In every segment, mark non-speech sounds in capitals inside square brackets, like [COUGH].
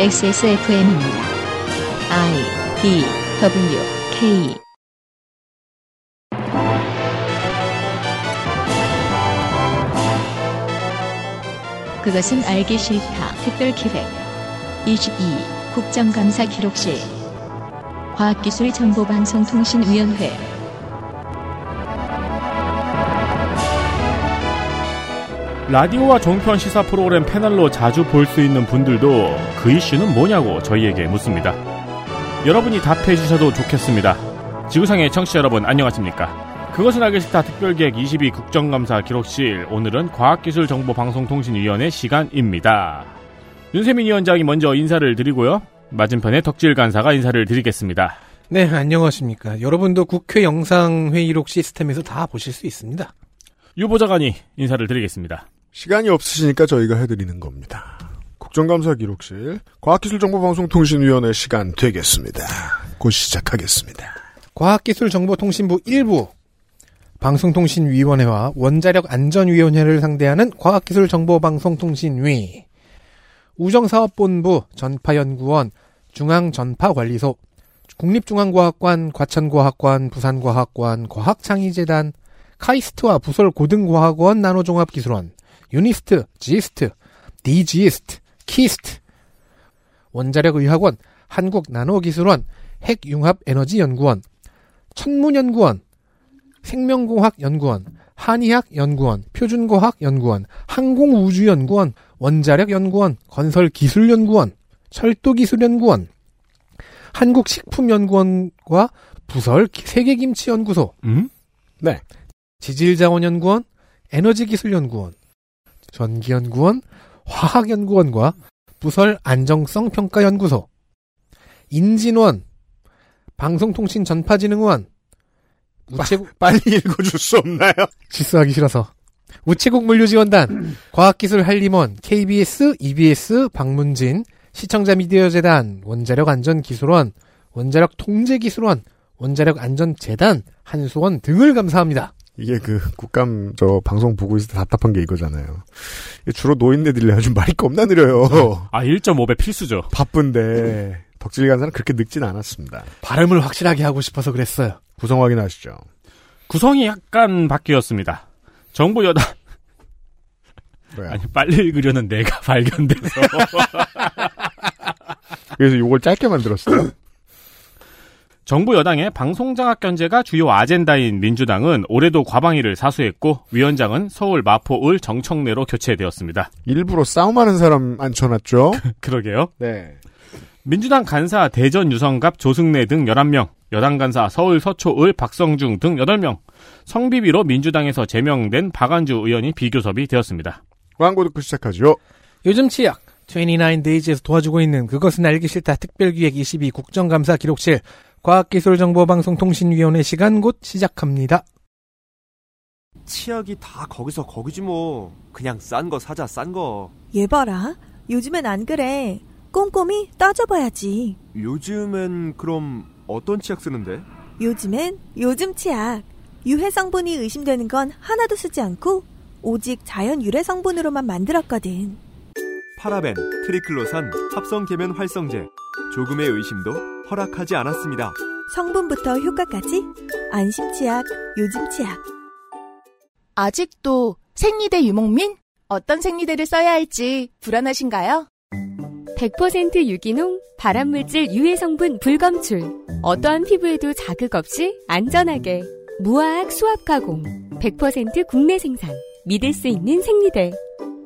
XSFM입니다. I D W K 그것은 알기 싫다. 특별 기획 22 국정감사 기록실 과학기술정보방송통신위원회 라디오와 종편 시사 프로그램 패널로 자주 볼 수 있는 분들도 그 이슈는 뭐냐고 저희에게 묻습니다. 여러분이 답해 주셔도 좋겠습니다. 지구상의 청취자 여러분 안녕하십니까? 그것은 알기 싫다 특별기획 22 국정감사 기록실 오늘은 과학기술정보방송통신위원회 시간입니다. 윤세민 위원장이 먼저 인사를 드리고요. 맞은편에 덕질 간사가 인사를 드리겠습니다. 네, 안녕하십니까. 여러분도 국회 영상회의록 시스템에서 다 보실 수 있습니다. 유보자관이 인사를 드리겠습니다. 시간이 없으시니까 저희가 해드리는 겁니다. 국정감사 기록실 과학기술정보방송통신위원회 시간 되겠습니다. 곧 시작하겠습니다. 과학기술정보통신부 1부 방송통신위원회와 원자력안전위원회를 상대하는 과학기술정보방송통신위 우정사업본부 전파연구원 중앙전파관리소 국립중앙과학관 과천과학관 부산과학관 과학창의재단 카이스트와 부설 고등과학원 나노종합기술원 유니스트, 지스트, 디지스트, 키스트 원자력의학원 한국나노기술원 핵융합에너지연구원 천문연구원 생명공학연구원 한의학연구원 표준과학연구원 항공우주연구원 원자력연구원 건설기술연구원 철도기술연구원 한국식품연구원과 부설 세계김치연구소 음? 네. 지질자원연구원, 에너지기술연구원, 전기연구원, 화학연구원과 부설 안정성평가연구소, 인진원, 방송통신전파진흥원, 우체국 빨리 읽어줄 수 없나요? 실수하기 싫어서 우체국 물류지원단, 과학기술한림원, KBS, EBS, 방문진, 시청자 미디어재단, 원자력안전기술원, 원자력통제기술원, 원자력안전재단, 한수원 등을 감사합니다. 이게 그 국감 저 방송 보고 있을 때 답답한 게 이거잖아요. 주로 노인네들이 요즘 말이 겁나 느려요. [LAUGHS] 아 1.5배 필수죠. 바쁜데 덕질 간사는 그렇게 늙진 않았습니다. 발음을 확실하게 하고 싶어서 그랬어요. 구성 확인하시죠. 구성이 약간 바뀌었습니다. 정부 여당 왜요? 아니 빨리 읽으려는 내가 [LAUGHS] 발견돼서 그래서 이걸 짧게 만들었어요. 정부 여당의 방송장악 견제가 주요 아젠다인 민주당은 올해도 과방위를 사수했고 위원장은 서울 마포 을 정청래로 교체되었습니다. 일부러 싸움하는 사람 앉혀놨죠. [LAUGHS] 그러게요. 네. 민주당 간사 대전 유성갑 조승래 등 11명, 여당 간사 서울 서초 을 박성중 등 8명, 성비비로 민주당에서 제명된 박안주 의원이 비교섭이 되었습니다. 광고 듣고 시작하죠. 요즘 치약 29데이즈에서 도와주고 있는 그것은 알기 싫다 특별기획 22 국정감사 기록실 과학기술정보방송통신위원회 시간 곧 시작합니다. 치약이 다 거기서 거기지 뭐. 그냥 싼 거 사자 싼 거. 얘 봐라. 요즘엔 안 그래. 꼼꼼히 따져봐야지. 요즘엔 그럼 어떤 치약 쓰는데? 요즘엔 요즘 치약. 유해 성분이 의심되는 건 하나도 쓰지 않고 오직 자연 유래 성분으로만 만들었거든. 파라벤, 트리클로산, 합성 계면 활성제. 조금의 의심도 허락하지 않았습니다. 성분부터 효과까지 안심 치약, 요즘 치약. 아직도 생리대 유목민? 어떤 생리대를 써야 할지 불안하신가요? 100% 유기농, 발암물질 유해 성분 불검출. 어떠한 피부에도 자극 없이 안전하게. 무화학 수압 가공. 100% 국내 생산. 믿을 수 있는 생리대.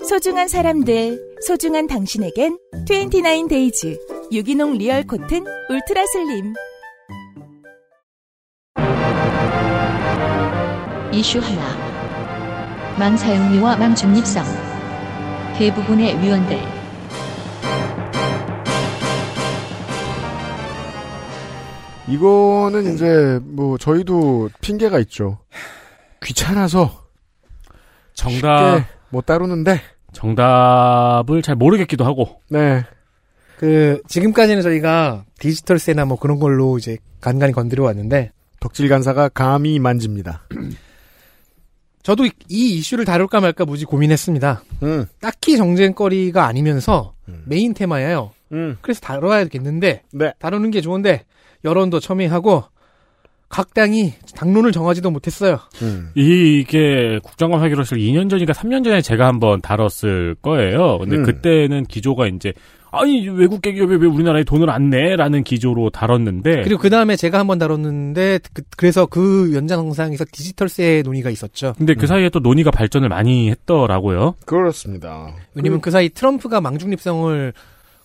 소중한 사람들, 소중한 당신에겐 29 Days 유기농 real cotton ultra slim. 이슈 하나 망 사용료와 망 중립성 대부분의 위원들 이거는 이제 뭐 저희도 핑계가 있죠. 귀찮아서 정답 쉽게 못 다루는데. 정답을 잘 모르겠기도 하고 네. 그 지금까지는 저희가 디지털세나 뭐 그런 걸로 이제 간간히 건드려 왔는데 덕질 간사가 감히 만집니다. [CLEARS THROAT] 저도 이, 이 이슈를 다룰까 말까 무지 고민했습니다. 음. 딱히 정쟁거리가 아니면서 음. 메인 테마예요. 음. 그래서 다뤄야겠는데 네. 다루는 게 좋은데 여론도 첨예하고 각 당이 당론을 정하지도 못했어요. 음. 이게 국정감 회기로실 2년 전인가 3년 전에 제가 한번 다뤘을 거예요. 근데 음. 그때는 기조가 이제 아니 외국 기업이 왜 우리나라에 돈을 안 내라는 기조로 다뤘는데 그리고 그 다음에 제가 한번 다뤘는데 그, 래서그 연장선상에서 디지털세 논의가 있었죠. 근데 그 사이에 또 논의가 발전을 많이 했더라고요. 그렇습니다. 왜냐면 그 사이 트럼프가 망중립성을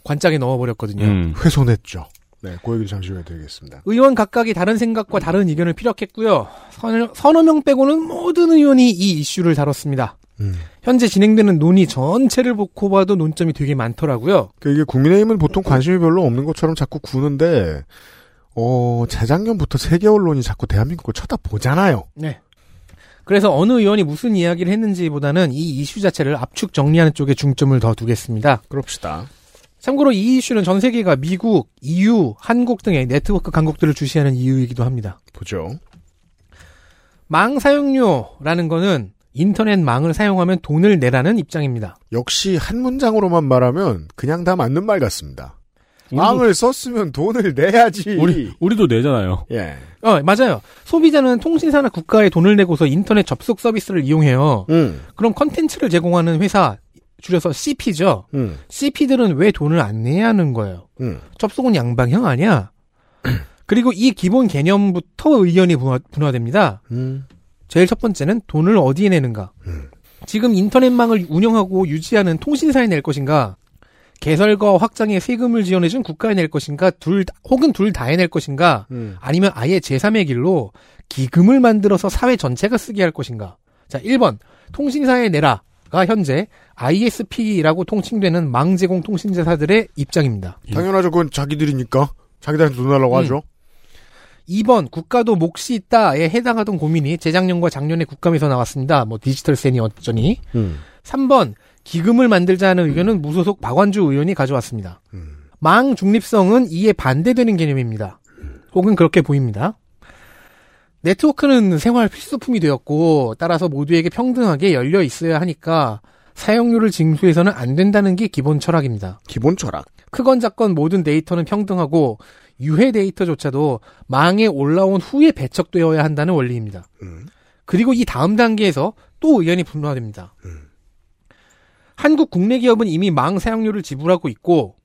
관짝에 넣어버렸거든요. 음. 훼손했죠. 네, 그 얘기를 잠시 후에 드리겠습니다. 의원 각각이 다른 생각과 다른 의견을 피력했고요. 서너, 서너 명 빼고는 모든 의원이 이 이슈를 다뤘습니다. 음. 현재 진행되는 논의 전체를 보고 봐도 논점이 되게 많더라고요. 그 이게 국민의힘은 보통 관심이 별로 없는 것처럼 자꾸 구는데, 어, 재작년부터 세계 언론이 자꾸 대한민국을 쳐다보잖아요. 네. 그래서 어느 의원이 무슨 이야기를 했는지보다는 이 이슈 자체를 압축 정리하는 쪽에 중점을 더 두겠습니다. 그럽시다. 참고로 이 이슈는 전 세계가 미국, EU, 한국 등의 네트워크 강국들을 주시하는 이유이기도 합니다. 보죠. 망 사용료라는 거는 인터넷 망을 사용하면 돈을 내라는 입장입니다. 역시 한 문장으로만 말하면 그냥 다 맞는 말 같습니다. 우리도, 망을 썼으면 돈을 내야지. 우리 우리도 내잖아요. 예. 어, 맞아요. 소비자는 통신사나 국가에 돈을 내고서 인터넷 접속 서비스를 이용해요. 음, 그럼 컨텐츠를 제공하는 회사, 줄여서 CP죠. 음, CP들은 왜 돈을 안 내야 하는 거예요? 음. 접속은 양방향 아니야? [CLEARS THROAT] 그리고 이 기본 개념부터 의견이 분화, 분화됩니다. 음. 제일 첫 번째는 돈을 어디에 내는가? 음. 지금 인터넷망을 운영하고 유지하는 통신사에 낼 것인가? 개설과 확장에 세금을 지원해준 국가에 낼 것인가? 둘, 다- 혹은 둘 다에 낼 것인가? 음. 아니면 아예 제3의 길로 기금을 만들어서 사회 전체가 쓰게 할 것인가? 자, 1번. 통신사에 내라 가 현재 ISP라고 통칭되는 망제공 통신사들의 입장입니다. 당연하죠. 그건 자기들이니까. 자기들한테 돈 달라고 음. 하죠. 2번 국가도 몫이 있다에 해당하던 고민이 재작년과 작년에 국감에서 나왔습니다. 뭐 디지털 세니 어쩌니. 음. 3번 기금을 만들자는 의견은 무소속 박완주 의원이 가져왔습니다. 음. 망 중립성은 이에 반대되는 개념입니다. 혹은 그렇게 보입니다. 네트워크는 생활 필수품이 되었고 따라서 모두에게 평등하게 열려 있어야 하니까 사용료를 징수해서는 안 된다는 게 기본 철학입니다. 기본 철학. 크건 작건 모든 데이터는 평등하고 유해 데이터조차도 망에 올라온 후에 배척되어야 한다는 원리입니다. 음. 그리고 이 다음 단계에서 또 의견이 분화됩니다. 음. 한국 국내 기업은 이미 망 사용료를 지불하고 있고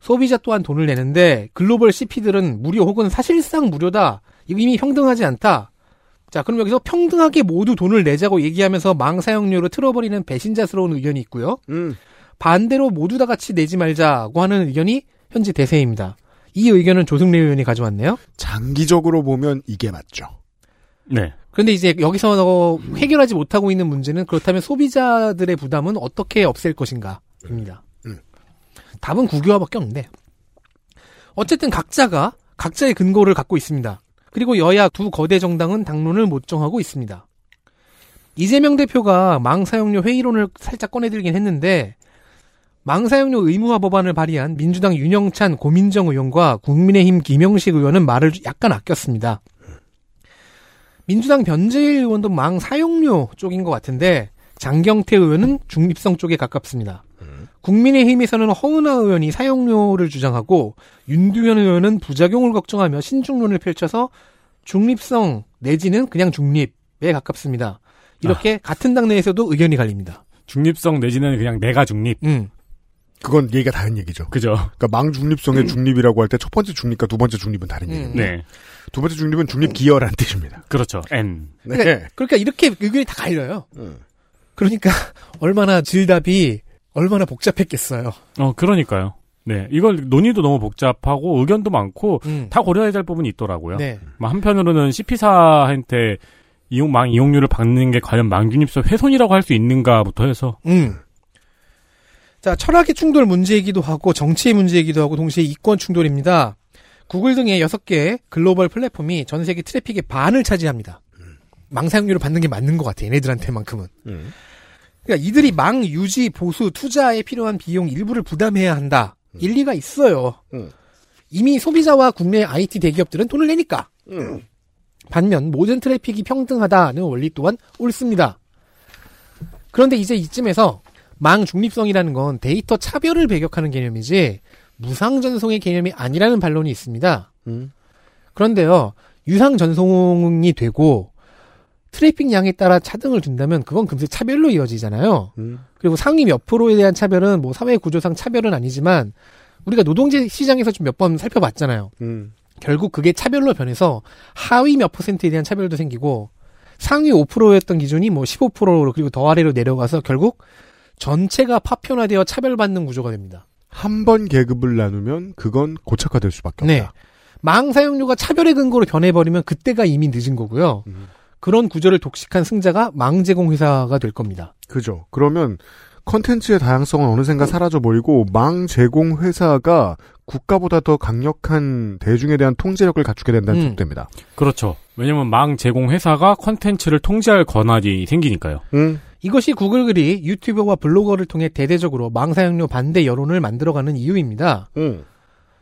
소비자 또한 돈을 내는데 글로벌 CP들은 무료 혹은 사실상 무료다. 이거 이미 평등하지 않다. 자, 그럼 여기서 평등하게 모두 돈을 내자고 얘기하면서 망 사용료를 틀어버리는 배신자스러운 의견이 있고요. 음. 반대로 모두 다 같이 내지 말자고 하는 의견이 현재 대세입니다. 이 의견은 조승래 의원이 가져왔네요. 장기적으로 보면 이게 맞죠. 네. 그런데 이제 여기서 어, 해결하지 못하고 있는 문제는 그렇다면 소비자들의 부담은 어떻게 없앨 것인가입니다. 음. 답은 국유화밖에 없는데 어쨌든 각자가 각자의 근거를 갖고 있습니다. 그리고 여야 두 거대 정당은 당론을 못 정하고 있습니다. 이재명 대표가 망 사용료 회의론을 살짝 꺼내들긴 했는데 망 사용료 의무화 법안을 발의한 민주당 윤영찬 고민정 의원과 국민의힘 김영식 의원은 말을 약간 아꼈습니다. 민주당 변재일 의원도 망 사용료 쪽인 것 같은데 장경태 의원은 중립성 쪽에 가깝습니다. 국민의힘에서는 허은하 의원이 사용료를 주장하고 윤두현 의원은 부작용을 걱정하며 신중론을 펼쳐서 중립성 내지는 그냥 중립에 가깝습니다. 이렇게 같은 당 내에서도 의견이 갈립니다. 중립성 내지는 그냥 내가 중립. 음. 그건 얘기가 다른 얘기죠. 그죠? 그러니까 망중립성의 중립이라고 할 때 첫 번째 중립과 두 번째 중립은 다른 음. 얘기입니다. 네. 두 번째 중립은 중립 기여라는 뜻입니다. 그렇죠. N. 네. 그러니까, 그러니까 이렇게 의견이 다 갈려요. 음. 그러니까 [LAUGHS] 얼마나 질답이 얼마나 복잡했겠어요. 어, 그러니까요. 네. 이걸 논의도 너무 복잡하고 의견도 많고 음. 다 고려해야 될 부분이 있더라고요. 네. 뭐 한편으로는 CP사한테 이용, 망 이용료를 받는 게 과연 망중립성 훼손이라고 할 수 있는가부터 해서 음. 자, 철학의 충돌 문제이기도 하고 정치의 문제이기도 하고 동시에 이권 충돌입니다. 구글 등의 6개 글로벌 플랫폼이 전 세계 트래픽의 반을 차지합니다. 망사용료를 받는 게 맞는 것 같아, 얘네들한테만큼은. 음. 그러니까 이들이 망 유지, 보수, 투자에 필요한 비용 일부를 부담해야 한다. 일리가 있어요. 음. 이미 소비자와 국내 IT 대기업들은 돈을 내니까. 음. 반면 모든 트래픽이 평등하다는 원리 또한 옳습니다. 그런데 이제 이쯤에서 망 중립성이라는 건 데이터 차별을 배격하는 개념이지 무상 전송의 개념이 아니라는 반론이 있습니다. 음. 그런데요, 유상 전송이 되고 트래픽 양에 따라 차등을 둔다면 그건 금세 차별로 이어지잖아요. 음. 그리고 상위 몇 프로에 대한 차별은 뭐 사회 구조상 차별은 아니지만 우리가 노동제 시장에서 좀 몇 번 살펴봤잖아요. 음. 결국 그게 차별로 변해서 하위 몇 퍼센트에 대한 차별도 생기고 상위 5%였던 기준이 뭐 15%로 그리고 더 아래로 내려가서 결국 전체가 파편화되어 차별받는 구조가 됩니다. 한 번 계급을 나누면 그건 고착화될 수밖에 네. 없다. 망 사용료가 차별의 근거로 변해버리면 그때가 이미 늦은 거고요. 음. 그런 구조를 독식한 승자가 망 제공 회사가 될 겁니다. 그죠. 그러면 컨텐츠의 다양성은 어느샌가 사라져 버리고 망 제공 회사가 국가보다 더 강력한 대중에 대한 통제력을 갖추게 된다는 음. 뜻입니다. 그렇죠. 왜냐면 망 제공 회사가 컨텐츠를 통제할 권한이 생기니까요. 음. 이것이 구글이 유튜버와 블로거를 통해 대대적으로 망 사용료 반대 여론을 만들어가는 이유입니다. 음.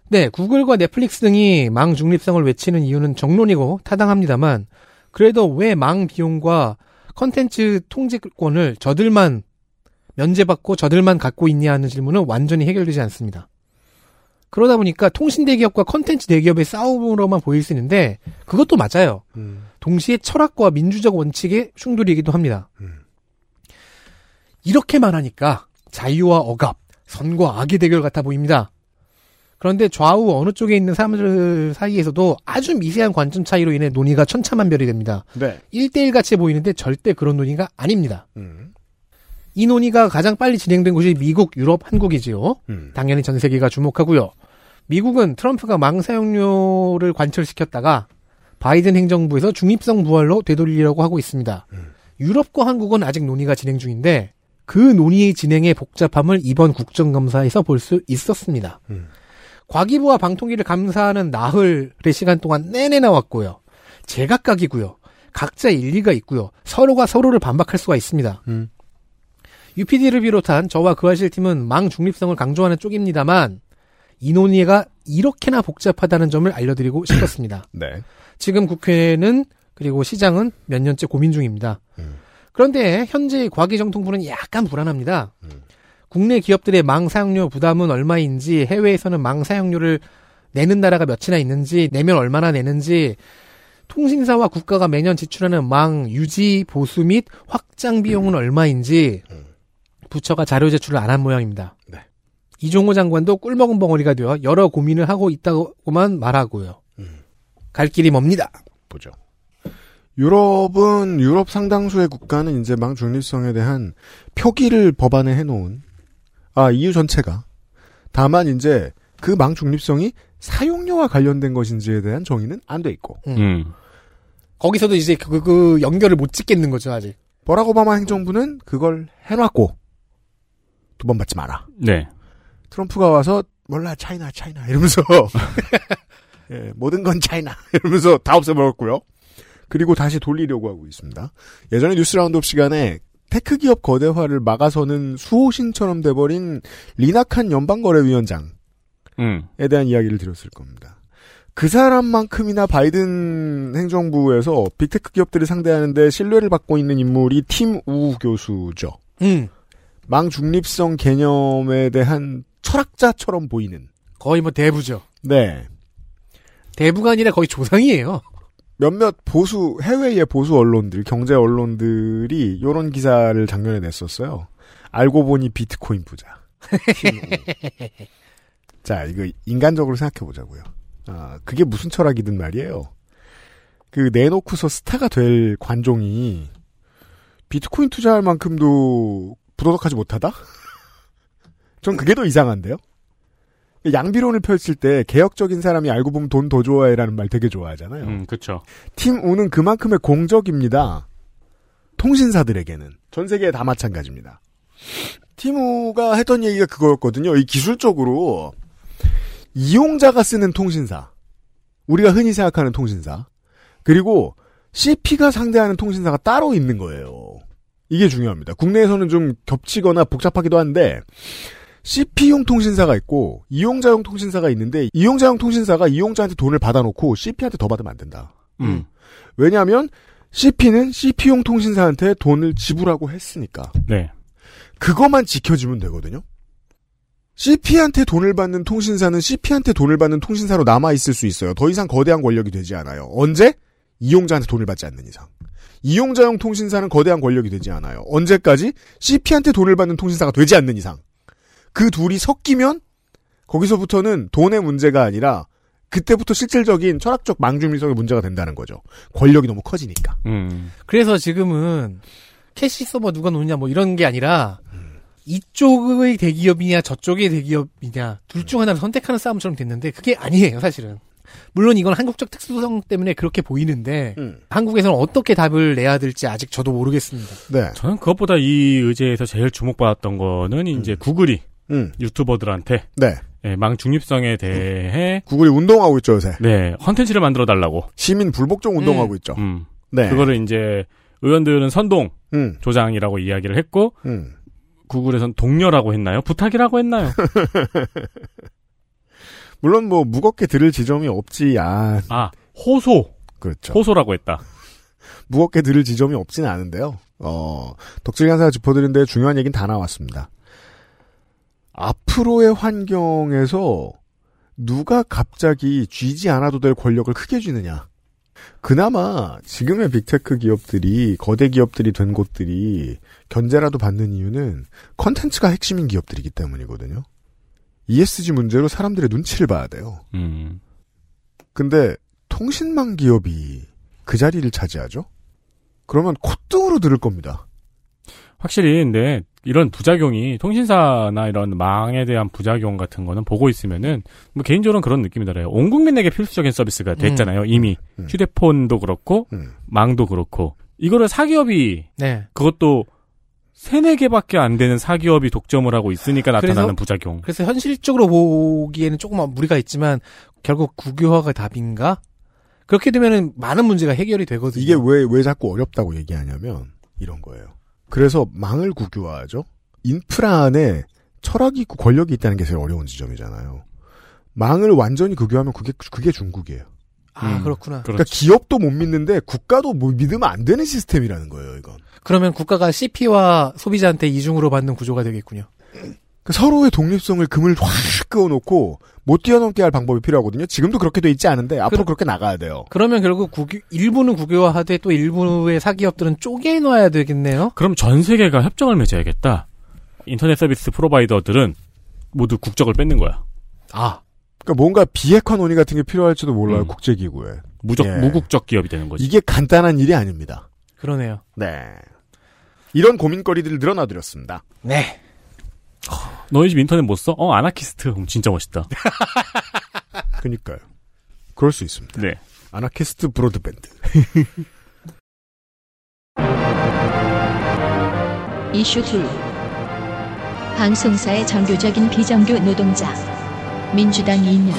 네, 구글과 넷플릭스 등이 망 중립성을 외치는 이유는 정론이고 타당합니다만 그래도 왜 망 비용과 컨텐츠 통제권을 저들만 면제받고 저들만 갖고 있냐 하는 질문은 완전히 해결되지 않습니다. 그러다 보니까 통신 대기업과 컨텐츠 대기업의 싸움으로만 보일 수 있는데 그것도 맞아요. 음. 동시에 철학과 민주적 원칙의 충돌이기도 합니다. 음. 이렇게만 하니까 자유와 억압, 선과 악의 대결 같아 보입니다. 그런데 좌우 어느 쪽에 있는 사람들 사이에서도 아주 미세한 관점 차이로 인해 논의가 천차만별이 됩니다. 네. 1대1 같이 보이는데 절대 그런 논의가 아닙니다. 음. 이 논의가 가장 빨리 진행된 곳이 미국, 유럽, 한국이지요. 음. 당연히 전 세계가 주목하고요. 미국은 트럼프가 망 사용료를 관철시켰다가 바이든 행정부에서 중립성 부활로 되돌리려고 하고 있습니다. 유럽과 한국은 아직 논의가 진행 중인데 그 논의의 진행의 복잡함을 이번 국정감사에서 볼 수 있었습니다. 음. 과기부와 방통위를 감사하는 나흘의 시간 동안 내내 나왔고요. 제각각이고요. 각자 일리가 있고요. 서로가 서로를 반박할 수가 있습니다. 음. UPD를 비롯한 저와 그아실 팀은 망 중립성을 강조하는 쪽입니다만 이 논의가 이렇게나 복잡하다는 점을 알려드리고 [COUGHS] 싶었습니다. 네. 지금 국회는 그리고 시장은 몇 년째 고민 중입니다. 음. 그런데 현재 과기정통부는 약간 불안합니다. 음. 국내 기업들의 망 사용료 부담은 얼마인지 해외에서는 망 사용료를 내는 나라가 몇이나 있는지 내면 얼마나 내는지 통신사와 국가가 매년 지출하는 망 유지 보수 및 확장 비용은 얼마인지 부처가 자료 제출을 안 한 모양입니다. 네. 이종호 장관도 꿀먹은 벙어리가 되어 여러 고민을 하고 있다고만 말하고요. 음. 갈 길이 멉니다. 보죠. 유럽은 유럽 상당수의 국가는 이제 망 중립성에 대한 표기를 법안에 해놓은 아 EU 전체가 다만 이제 그 망 중립성이 사용료와 관련된 것인지에 대한 정의는 안 돼 있고 음. 거기서도 이제 그, 그 연결을 못 짓겠는 거죠, 아직. 버락 오바마 행정부는 그걸 해놨고 두 번 받지 마라. 네. 트럼프가 와서 몰라 China China 이러면서 [LAUGHS] [LAUGHS] 예, 모든 건 China 이러면서 다 없애버렸고요. 그리고 다시 돌리려고 하고 있습니다. 예전에 뉴스 roundup 시간에 tech 기업 거대화를 막아서는 수호신처럼 돼버린 리나 칸 연방거래위원장에 음. 대한 이야기를 드렸을 겁니다. 그 사람만큼이나 바이든 행정부에서 big tech 기업들을 상대하는데 신뢰를 받고 있는 인물이 팀 우 교수죠. 음. 망 중립성 개념에 대한 철학자처럼 보이는. 거의 뭐 대부죠. 네. 대부가 아니라 거의 조상이에요. 몇몇 보수 해외의 보수 언론들, 경제 언론들이 이런 기사를 작년에 냈었어요. 알고 보니 비트코인 부자. [LAUGHS] 자, 이거 인간적으로 생각해 보자고요. 아, 그게 무슨 철학이든 말이에요. 그 내놓고서 스타가 될 관종이 비트코인 투자할 만큼도 부도덕하지 못하다? [LAUGHS] 전 그게 더 이상한데요? 양비론을 펼칠 때 개혁적인 사람이 알고 보면 돈 더 좋아해라는 말 되게 좋아하잖아요. 음, 그쵸. 팀 우는 그만큼의 공적입니다. 통신사들에게는 전 세계에 다 마찬가지입니다. 팀 우가 했던 얘기가 그거였거든요. 이 기술적으로 이용자가 쓰는 통신사, 우리가 흔히 생각하는 통신사, 그리고 CP가 상대하는 통신사가 따로 있는 거예요. 이게 중요합니다. 국내에서는 좀 겹치거나 복잡하기도 한데 CP용 통신사가 있고 이용자용 통신사가 있는데 이용자용 통신사가 이용자한테 돈을 받아놓고 CP한테 더 받으면 안 된다. 음. 왜냐하면 CP는 CP용 통신사한테 돈을 지불하고 했으니까 네. 그것만 지켜지면 되거든요. CP한테 돈을 받는 통신사는 CP한테 돈을 받는 통신사로 남아있을 수 있어요. 더 이상 거대한 권력이 되지 않아요. 언제? 이용자한테 돈을 받지 않는 이상. 이용자용 통신사는 거대한 권력이 되지 않아요. 언제까지? CP한테 돈을 받는 통신사가 되지 않는 이상. 그 둘이 섞이면 거기서부터는 돈의 문제가 아니라 그때부터 실질적인 철학적 망중립성의 문제가 된다는 거죠. 권력이 너무 커지니까. 음. 그래서 지금은 캐시 서버 누가 놓느냐 뭐 이런 게 아니라 이쪽의 대기업이냐 저쪽의 대기업이냐 둘 중 하나를 선택하는 싸움처럼 됐는데 그게 아니에요 사실은. 물론 이건 한국적 특수성 때문에 그렇게 보이는데 음. 한국에서는 어떻게 답을 내야 될지 아직 저도 모르겠습니다. 네. 저는 그것보다 이 의제에서 제일 주목받았던 거는 이제 구글이 음. 유튜버들한테 네. 예, 망 중립성에 대해 구글이 운동하고 있죠, 요새. 네 컨텐츠를 만들어 달라고. 시민 불복종 운동하고 있죠. 음. 네. 그거를 이제 의원들은 선동 음. 조장이라고 이야기를 했고 음. 구글에선 동료라고 했나요? 부탁이라고 했나요? [LAUGHS] 물론 뭐 무겁게 들을 지점이 없지. 아, 아 호소 그렇죠. 호소라고 했다. 무겁게 들을 지점이 없지는 않은데요. 어, 덕질 간사가 짚어드린 데 중요한 얘기는 다 나왔습니다. 앞으로의 환경에서 누가 갑자기 쥐지 않아도 될 권력을 크게 쥐느냐. 그나마 지금의 빅테크 기업들이 거대 기업들이 된 곳들이 견제라도 받는 이유는 컨텐츠가 핵심인 기업들이기 때문이거든요. ESG 문제로 사람들의 눈치를 봐야 돼요. 음. 근데 통신망 기업이 그 자리를 차지하죠? 그러면 콧등으로 들을 겁니다. 확실히 근데 이런 부작용이 통신사나 이런 망에 대한 부작용 같은 거는 보고 있으면은 뭐 개인적으로는 그런 느낌이 들어요. 온 국민에게 필수적인 서비스가 됐잖아요. 이미 음. 휴대폰도 그렇고 음. 망도 그렇고 이거를 사기업이 네. 그것도 세네 개밖에 안 되는 사기업이 독점을 하고 있으니까 나타나는 그래서- 부작용. 그래서 현실적으로 보기에는 조금 무리가 있지만 결국 국유화가 답인가? 그렇게 되면은 많은 문제가 해결이 되거든요. 이게 왜, 왜 자꾸 어렵다고 얘기하냐면 이런 거예요. 그래서 망을 국유화하죠? 인프라 안에 철학이 있고 권력이 있다는 게 제일 어려운 지점이잖아요. 망을 완전히 국유하면 그게, 그게 중국이에요. 아 음. 그렇구나. 그러니까 기업도 못 믿는데 국가도 뭐 믿으면 안 되는 시스템이라는 거예요, 이건. 그러면 국가가 CP와 소비자한테 이중으로 받는 구조가 되겠군요. 그 서로의 독립성을 금을 확 그어놓고 못 뛰어넘게 할 방법이 필요하거든요. 지금도 그렇게 돼 있지 않은데 앞으로 그 렇게 나가야 돼요. 그러면 결국 국유, 일부는 국유화하되 또 일부의 사기업들은 쪼개놔야 되겠네요. 그럼 전 세계가 협정을 맺어야겠다. 인터넷 서비스 프로바이더들은 모두 국적을 뺏는 거야. 아, 그러니까 뭔가 비핵화 논의 같은 게 필요할지도 몰라요. 음. 국제기구에. 무적 예. 무국적 기업이 되는 거지. 이게 간단한 일이 아닙니다. 그러네요. 네. 이런 고민거리들을 늘어놔드렸습니다. 네. 너희 집 인터넷 못 써? 어 아나키스트. 음, 진짜 멋있다. [LAUGHS] 그니까요. 그럴 수 있습니다. 네. 아나키스트 브로드밴드. [LAUGHS] 이슈 2 방송사의 정교적인 비정규 노동자 민주당 2년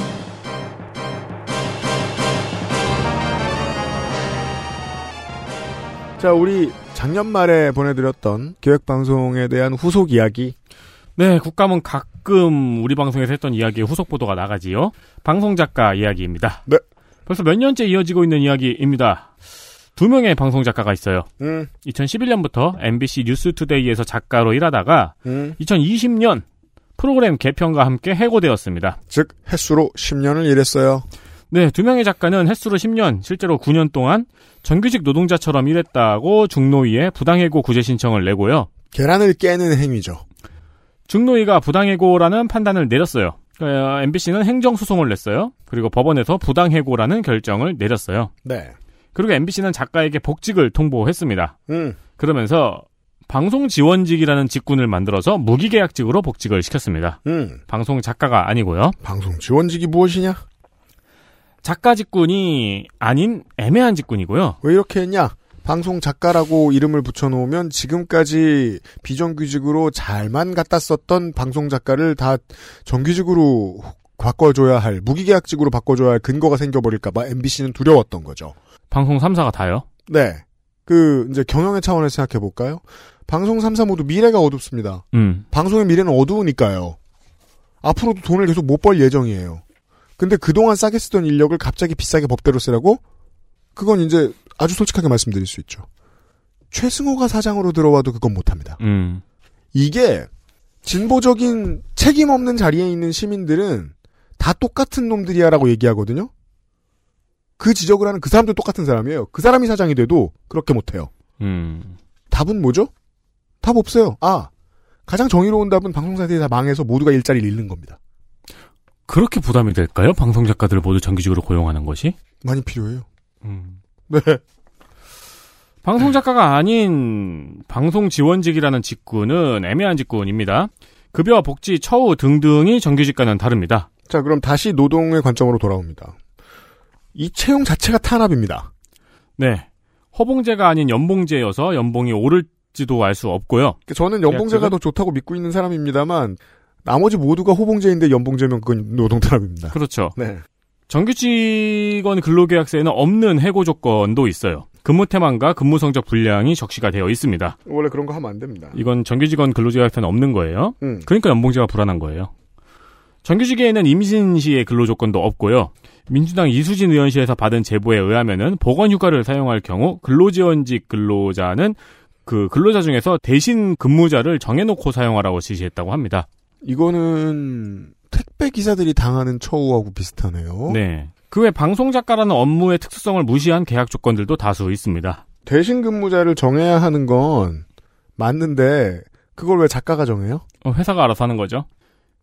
자, 우리 작년 말에 보내드렸던 기획방송에 대한 후속 이야기. 네, 국감은 가끔 우리 방송에서 했던 이야기의 후속 보도가 나가지요. 방송 작가 이야기입니다. 네. 벌써 몇 년째 이어지고 있는 이야기입니다. 두 명의 방송 작가가 있어요. 음, 2011년부터 MBC 뉴스투데이에서 작가로 일하다가 음. 2020년 프로그램 개편과 함께 해고되었습니다. 즉, 횟수로 10년을 일했어요. 네, 두 명의 작가는 횟수로 10년, 실제로 9년 동안 정규직 노동자처럼 일했다고 중노위에 부당해고 구제 신청을 내고요. 계란을 깨는 행위죠. 중노위가 부당해고라는 판단을 내렸어요. 어, MBC는 행정소송을 냈어요. 그리고 법원에서 부당해고라는 결정을 내렸어요. 네. 그리고 MBC는 작가에게 복직을 통보했습니다. 음, 그러면서 방송 지원직이라는 직군을 만들어서 무기계약직으로 복직을 시켰습니다. 음. 방송 작가가 아니고요. 방송 지원직이 무엇이냐? 작가 직군이 아닌 애매한 직군이고요. 왜 이렇게 했냐? 방송 작가라고 이름을 붙여놓으면 지금까지 비정규직으로 잘만 갖다 썼던 방송 작가를 다 정규직으로 바꿔줘야 할, 무기계약직으로 바꿔줘야 할 근거가 생겨버릴까봐 MBC는 두려웠던 거죠. 방송 3사가 다요. 네. 그, 이제 경영의 차원에서 생각해 볼까요? 방송 3사 모두 미래가 어둡습니다. 음. 방송의 미래는 어두우니까요. 앞으로도 돈을 계속 못 벌 예정이에요. 근데 그동안 싸게 쓰던 인력을 갑자기 비싸게 법대로 쓰라고? 그건 이제 아주 솔직하게 말씀드릴 수 있죠. 최승호가 사장으로 들어와도 그건 못합니다. 음. 이게 진보적인 책임 없는 자리에 있는 시민들은 다 똑같은 놈들이야라고 얘기하거든요. 그 지적을 하는 그 사람도 똑같은 사람이에요. 그 사람이 사장이 돼도 그렇게 못해요. 음. 답은 뭐죠? 답 없어요. 아, 가장 정의로운 답은 방송사들이 다 망해서 모두가 일자리를 잃는 겁니다. 그렇게 부담이 될까요? 방송 작가들을 모두 정규직으로 고용하는 것이? 많이 필요해요. 음. 네. 방송 작가가 아닌 방송 지원직이라는 직군은 애매한 직군입니다. 급여와 복지, 처우 등등이 정규직과는 다릅니다. 자, 그럼 다시 노동의 관점으로 돌아옵니다. 이 채용 자체가 탄압입니다. 네. 허봉제가 아닌 연봉제여서 연봉이 오를지도 알 수 없고요. 저는 연봉제가? 더 좋다고 믿고 있는 사람입니다만 나머지 모두가 호봉제인데 연봉제면 그건 노동 탄압입니다. 그렇죠. 네. 정규직원 근로계약서에는 없는 해고 조건도 있어요. 근무 태만과 근무 성적 분량이 적시가 되어 있습니다. 원래 그런 거 하면 안 됩니다. 이건 정규직원 근로계약서는 없는 거예요. 음. 그러니까 연봉제가 불안한 거예요. 정규직에는 임신 시의 근로 조건도 없고요. 민주당 이수진 의원실에서 받은 제보에 의하면은 보건휴가를 사용할 경우 근로지원직 근로자는 그 근로자 중에서 대신 근무자를 정해놓고 사용하라고 지시했다고 합니다. 이거는 택배 기사들이 당하는 처우하고 비슷하네요. 네. 그 외 방송 작가라는 업무의 특수성을 무시한 계약 조건들도 다수 있습니다. 대신 근무자를 정해야 하는 건 맞는데 그걸 왜 작가가 정해요? 어, 회사가 알아서 하는 거죠.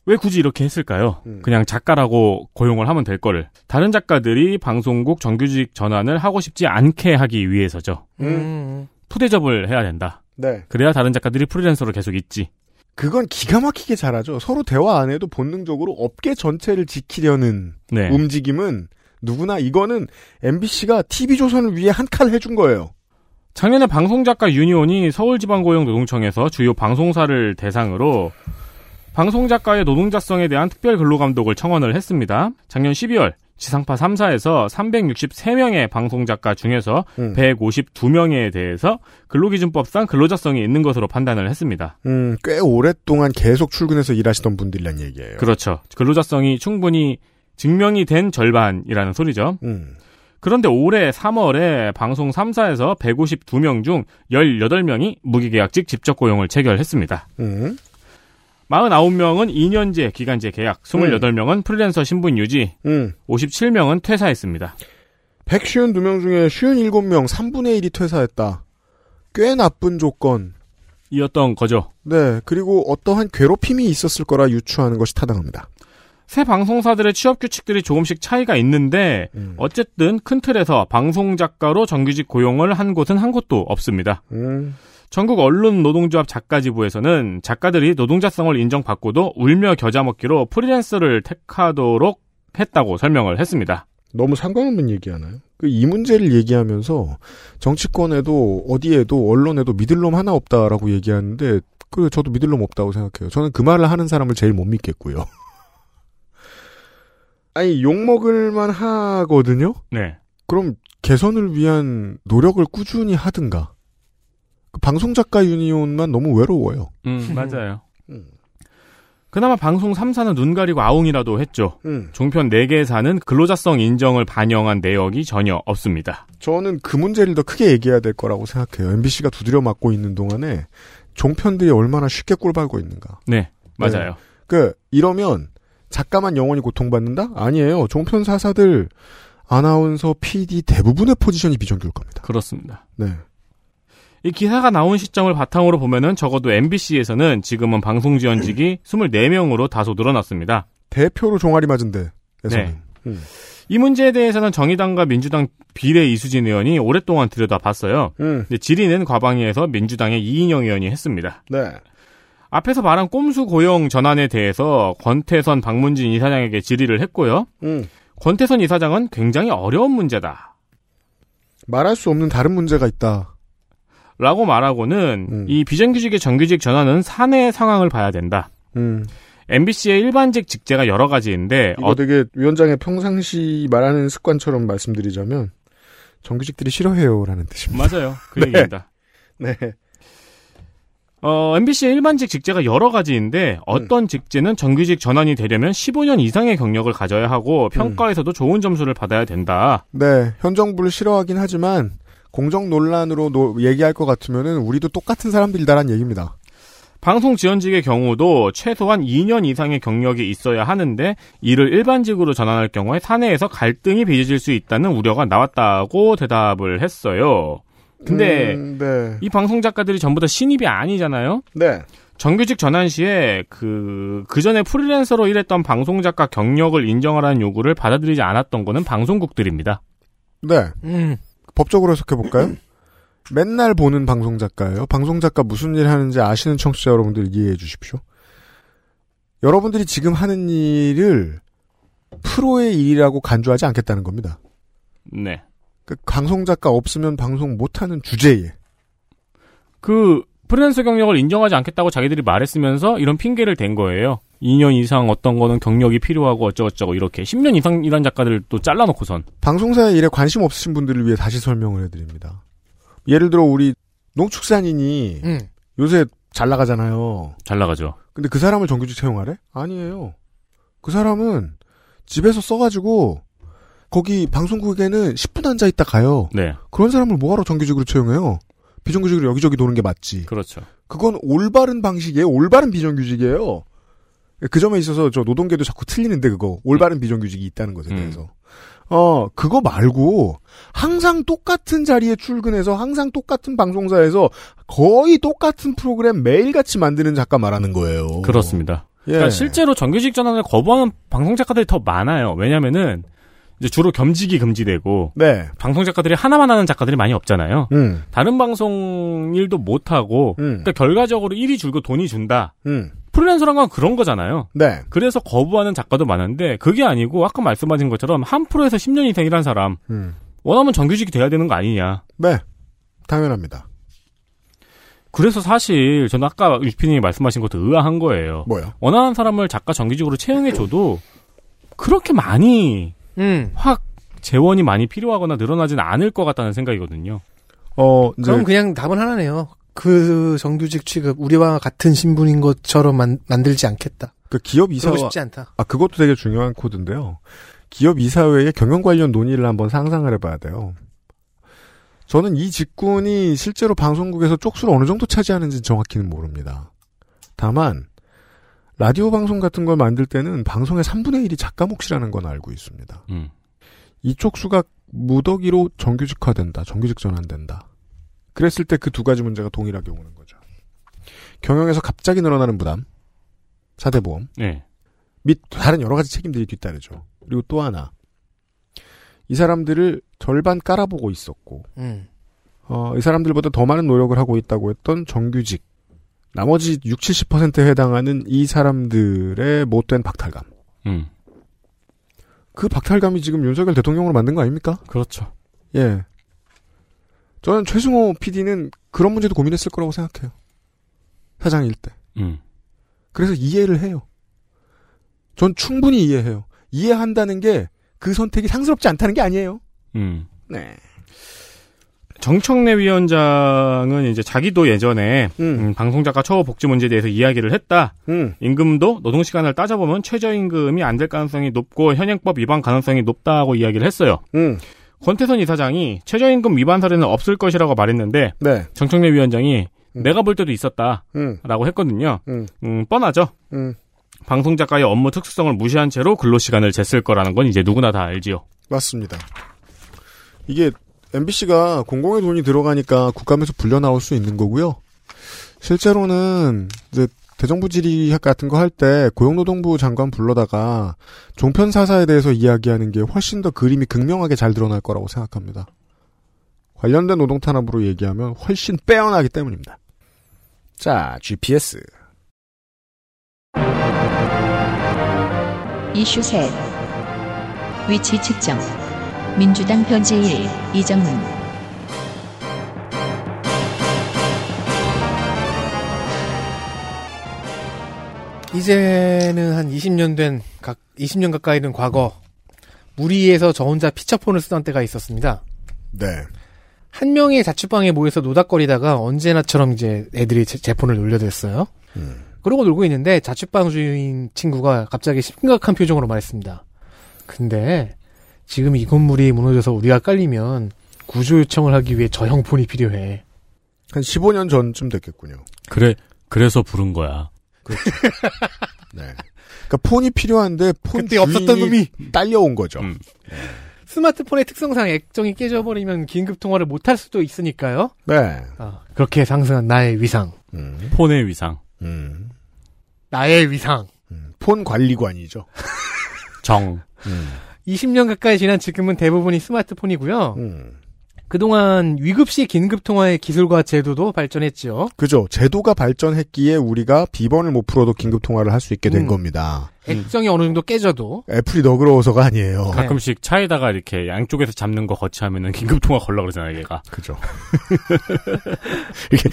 왜 굳이 이렇게 했을까요? 음. 그냥 작가라고 고용을 하면 될 거를. 다른 작가들이 방송국 정규직 전환을 하고 싶지 않게 하기 위해서죠. 음. 푸대접을 해야 된다. 네. 그래야 다른 작가들이 프리랜서로 계속 있지. 그건 기가 막히게 잘하죠. 서로 대화 안 해도 본능적으로 업계 전체를 지키려는 네. 움직임은 누구나 이거는 MBC가 TV조선을 위해 한칸 해준 거예요. 작년에 방송작가 유니온이 서울지방고용노동청에서 주요 방송사를 대상으로 방송작가의 노동자성에 대한 특별 근로감독을 청원을 했습니다. 작년 12월 지상파 3사에서 363명의 방송작가 중에서 음. 152명에 대해서 근로기준법상 근로자성이 있는 것으로 판단을 했습니다. 음, 꽤 오랫동안 계속 출근해서 일하시던 분들이란 얘기예요. 그렇죠. 근로자성이 충분히 증명이 된 절반이라는 소리죠. 음. 그런데 올해 3월에 방송 3사에서 152명 중 18명이 무기계약직 직접 고용을 체결했습니다. 음. 49명은 2년제 기간제 계약, 28명은 프리랜서 신분 유지, 음. 57명은 퇴사했습니다. 152명 중에 57명 3분의 1이 퇴사했다. 꽤 나쁜 조건. 이었던 거죠. 네. 그리고 어떠한 괴롭힘이 있었을 거라 유추하는 것이 타당합니다. 새 방송사들의 취업 규칙들이 조금씩 차이가 있는데 음. 어쨌든 큰 틀에서 방송 작가로 정규직 고용을 한 곳은 한 곳도 없습니다. 음. 전국 언론 노동조합 작가지부에서는 작가들이 노동자성을 인정받고도 울며 겨자 먹기로 프리랜서를 택하도록 했다고 설명을 했습니다. 너무 상관없는 얘기하나요? 그이 문제를 얘기하면서 정치권에도 어디에도 언론에도 믿을 놈 하나 없다라고 얘기하는데 그 저도 믿을 놈 없다고 생각해요. 저는 그 말을 하는 사람을 제일 못 믿겠고요. [LAUGHS] 아니 욕 먹을만 하거든요. 네. 그럼 개선을 위한 노력을 꾸준히 하든가. 그 방송 작가 유니온만 너무 외로워요. 음, 맞아요. 음. 그나마 방송 3사는 눈 가리고 아웅이라도 했죠. 음. 종편 4개사는 근로자성 인정을 반영한 내역이 전혀 없습니다. 저는 그 문제를 더 크게 얘기해야 될 거라고 생각해요. MBC가 두드려 맞고 있는 동안에 종편들이 얼마나 쉽게 꼴밟고 있는가. 네, 맞아요. 그 이러면 작가만 영원히 고통받는다? 아니에요. 종편 사사들 아나운서, PD 대부분의 포지션이 비정규일 겁니다. 그렇습니다. 네. 이 기사가 나온 시점을 바탕으로 보면은 적어도 MBC에서는 지금은 방송 지원직이 24명으로 [LAUGHS] 다소 늘어났습니다. 대표로 종아리 맞은 데에서는. 네. 음. 이 문제에 대해서는 정의당과 민주당 비례 이수진 의원이 오랫동안 들여다봤어요. 음. 근데 질의는 과방위에서 민주당의 이인영 의원이 했습니다. 네. 앞에서 말한 꼼수 고용 전환에 대해서 권태선 박문진 이사장에게 질의를 했고요. 음. 권태선 이사장은 굉장히 어려운 문제다. 말할 수 없는 다른 문제가 있다. 라고 말하고는 음. 이 비정규직의 정규직 전환은 사내 상황을 봐야 된다. 음. MBC의 일반직 직제가 여러 가지인데 이거 어, 되게 위원장의 평상시 말하는 습관처럼 말씀드리자면 정규직들이 싫어해요라는 뜻입니다. 맞아요. 그 [LAUGHS] 네. 얘기입니다. 네. 어, MBC의 일반직 직제가 여러 음. 가지인데 어떤 직제는 정규직 전환이 되려면 15년 이상의 경력을 가져야 하고 평가에서도 좋은 점수를 받아야 된다. 네. 현 정부를 싫어하긴 하지만 공정 논란으로 노- 얘기할 것 같으면은 우리도 똑같은 사람들이다란 얘기입니다. 방송 지원직의 경우도 최소한 2년 이상의 경력이 있어야 하는데 이를 일반직으로 전환할 경우에 사내에서 갈등이 빚어질 수 있다는 우려가 나왔다고 대답을 했어요. 근데 음, 네. 이 방송 작가들이 전부 다 신입이 아니잖아요. 네. 정규직 전환 시에 그, 그 전에 프리랜서로 일했던 방송 작가 경력을 인정하라는 요구를 받아들이지 않았던 거는 방송국들입니다. 네. 음. 법적으로 해석해 볼까요? [CLEARS THROAT] 맨날 보는 방송 작가예요. 방송 작가 무슨 일 하는지 아시는 청취자 여러분들 이해해 주십시오. 여러분들이 지금 하는 일을 프로의 일이라고 간주하지 않겠다는 겁니다. 네. 그 방송 작가 없으면 방송 못하는 주제에 그 프리랜서 경력을 인정하지 않겠다고 자기들이 말했으면서 이런 핑계를 댄 거예요. 2년 이상 어떤 거는 경력이 필요하고 어쩌고저쩌고 이렇게 10년 이상 일한 작가들을 또 잘라놓고선 방송사의 일에 관심 없으신 분들을 위해 다시 설명을 해드립니다. 예를 들어 우리 농축산인이 음. 요새 잘 나가잖아요. 잘 나가죠. 근데 그 사람을 정규직 채용하래? 아니에요. 그 사람은 집에서 써가지고 거기 방송국에는 10분 앉아 있다 가요. 네. 그런 사람을 뭐하러 정규직으로 채용해요? 비정규직으로 여기저기 도는 게 맞지. 그렇죠. 그건 올바른 방식이에요. 올바른 비정규직이에요. 그 점에 있어서 저 노동계도 자꾸 틀리는데 그거 올바른 비정규직이 있다는 것에 음. 대해서. 어 그거 말고 항상 똑같은 자리에 출근해서 항상 똑같은 방송사에서 거의 똑같은 프로그램 매일같이 만드는 작가 말하는 거예요. 그렇습니다. 예. 그러니까 실제로 정규직 전환을 거부하는 방송 작가들이 더 많아요. 왜냐면은 이제 주로 겸직이 금지되고 네. 방송 작가들이 하나만 하는 작가들이 많이 없잖아요. 음. 다른 방송 일도 못 하고 음. 그러니까 결과적으로 일이 줄고 돈이 준다. 음. 프리랜서란 건 그런 거잖아요. 네. 그래서 거부하는 작가도 많은데 그게 아니고 아까 말씀하신 것처럼 한 프로에서 10년 이상 일한 사람 음. 원하면 정규직이 돼야 되는 거 아니냐. 네. 당연합니다. 그래서 사실 저는 아까 유피님이 말씀하신 것도 의아한 거예요. 뭐요? 원하는 사람을 작가 정규직으로 채용해줘도 그렇게 많이 음. 확 재원이 많이 필요하거나 늘어나지는 않을 것 같다는 생각이거든요. 어, 그럼 그냥 답은 하나네요. 그 정규직 취급 우리와 같은 신분인 것처럼 만, 만들지 않겠다. 그 기업 이사와 싶지 않다. 아 그것도 되게 중요한 코드인데요. 기업 이사회의 경영 관련 논의를 한번 상상을 해봐야 돼요. 저는 이 직군이 실제로 방송국에서 쪽수를 어느 정도 차지하는지 정확히는 모릅니다. 다만 라디오 방송 같은 걸 만들 때는 방송의 3분의 1이 작가 몫이라는 건 알고 있습니다. 음. 이 쪽 수가 무더기로 정규직화된다, 정규직 전환된다. 그랬을 때 그 두 가지 문제가 동일하게 오는 거죠. 경영에서 갑자기 늘어나는 부담, 사대보험, 네. 및 다른 여러 가지 책임들이 뒤따르죠. 그리고 또 하나, 이 사람들을 절반 깔아보고 있었고, 음. 어, 이 사람들보다 더 많은 노력을 하고 있다고 했던 정규직, 나머지 60, 70%에 해당하는 이 사람들의 못된 박탈감. 음. 그 박탈감이 지금 윤석열 대통령으로 만든 거 아닙니까? 그렇죠. 예. 저는 최승호 PD는 그런 문제도 고민했을 거라고 생각해요. 사장일 때. 음. 그래서 이해를 해요. 전 충분히 이해해요. 이해한다는 게 그 선택이 상스럽지 않다는 게 아니에요. 음. 네. 정청래 위원장은 이제 자기도 예전에 음, 방송작가 처우 복지 문제에 대해서 이야기를 했다. 음. 임금도 노동 시간을 따져보면 최저임금이 안 될 가능성이 높고 현행법 위반 가능성이 높다고 이야기를 했어요. 음. 권태선 이사장이 최저임금 위반 사례는 없을 것이라고 말했는데 네. 정청래 위원장이 음. 내가 볼 때도 있었다라고 음. 했거든요. 음. 음, 뻔하죠. 음. 방송 작가의 업무 특수성을 무시한 채로 근로 시간을 쟀을 거라는 건 이제 누구나 다 알지요. 맞습니다. 이게 MBC가 공공의 돈이 들어가니까 국감에서 불려 나올 수 있는 거고요. 실제로는 이제 대정부 질의 같은 거 할 때 고용노동부 장관 불러다가 종편 사사에 대해서 이야기하는 게 훨씬 더 그림이 극명하게 잘 드러날 거라고 생각합니다. 관련된 노동 탄압으로 얘기하면 훨씬 빼어나기 때문입니다. 자, GPS. 이슈 셋 위치 측정 민주당 변제 1 이정문 이제는 한 20년 된, 각, 20년 가까이 된 과거, 무리에서 저 혼자 피처폰을 쓰던 때가 있었습니다. 네. 한 명의 자취방에 모여서 노닥거리다가 언제나처럼 이제 애들이 제, 제 폰을 올려댔어요. 그러고 놀고 있는데 자취방 주인 친구가 갑자기 심각한 표정으로 말했습니다. 근데 지금 이 건물이 무너져서 우리가 깔리면 구조 요청을 하기 위해 저 형폰이 필요해. 한 15년 전쯤 됐겠군요. 그래 그래서 부른 거야. [LAUGHS] 네. 그러니까 폰이 필요한데 폰 그때 없었던 놈이 딸려온 거죠. 음. 스마트폰의 특성상 액정이 깨져버리면 긴급 통화를 못 할 수도 있으니까요. 네. 아, 그렇게 상승한 나의 위상, 음. 폰의 위상. 음. 나의 위상. 음. 폰 관리관이죠. 정. 음. 20년 가까이 지난 지금은 대부분이 스마트폰이고요. 음. 그동안 위급시 긴급 통화의 기술과 제도도 발전했죠. 그죠. 제도가 발전했기에 우리가 비번을 못 풀어도 긴급 통화를 할 수 있게 된 음. 겁니다. 액정이 어느 정도 깨져도 애플이 너그러워서가 아니에요. 네. 가끔씩 차에다가 이렇게 양쪽에서 잡는 거 거치하면은 긴급 통화 걸라 그러잖아요, 얘가. 그죠. [LAUGHS] 이렇게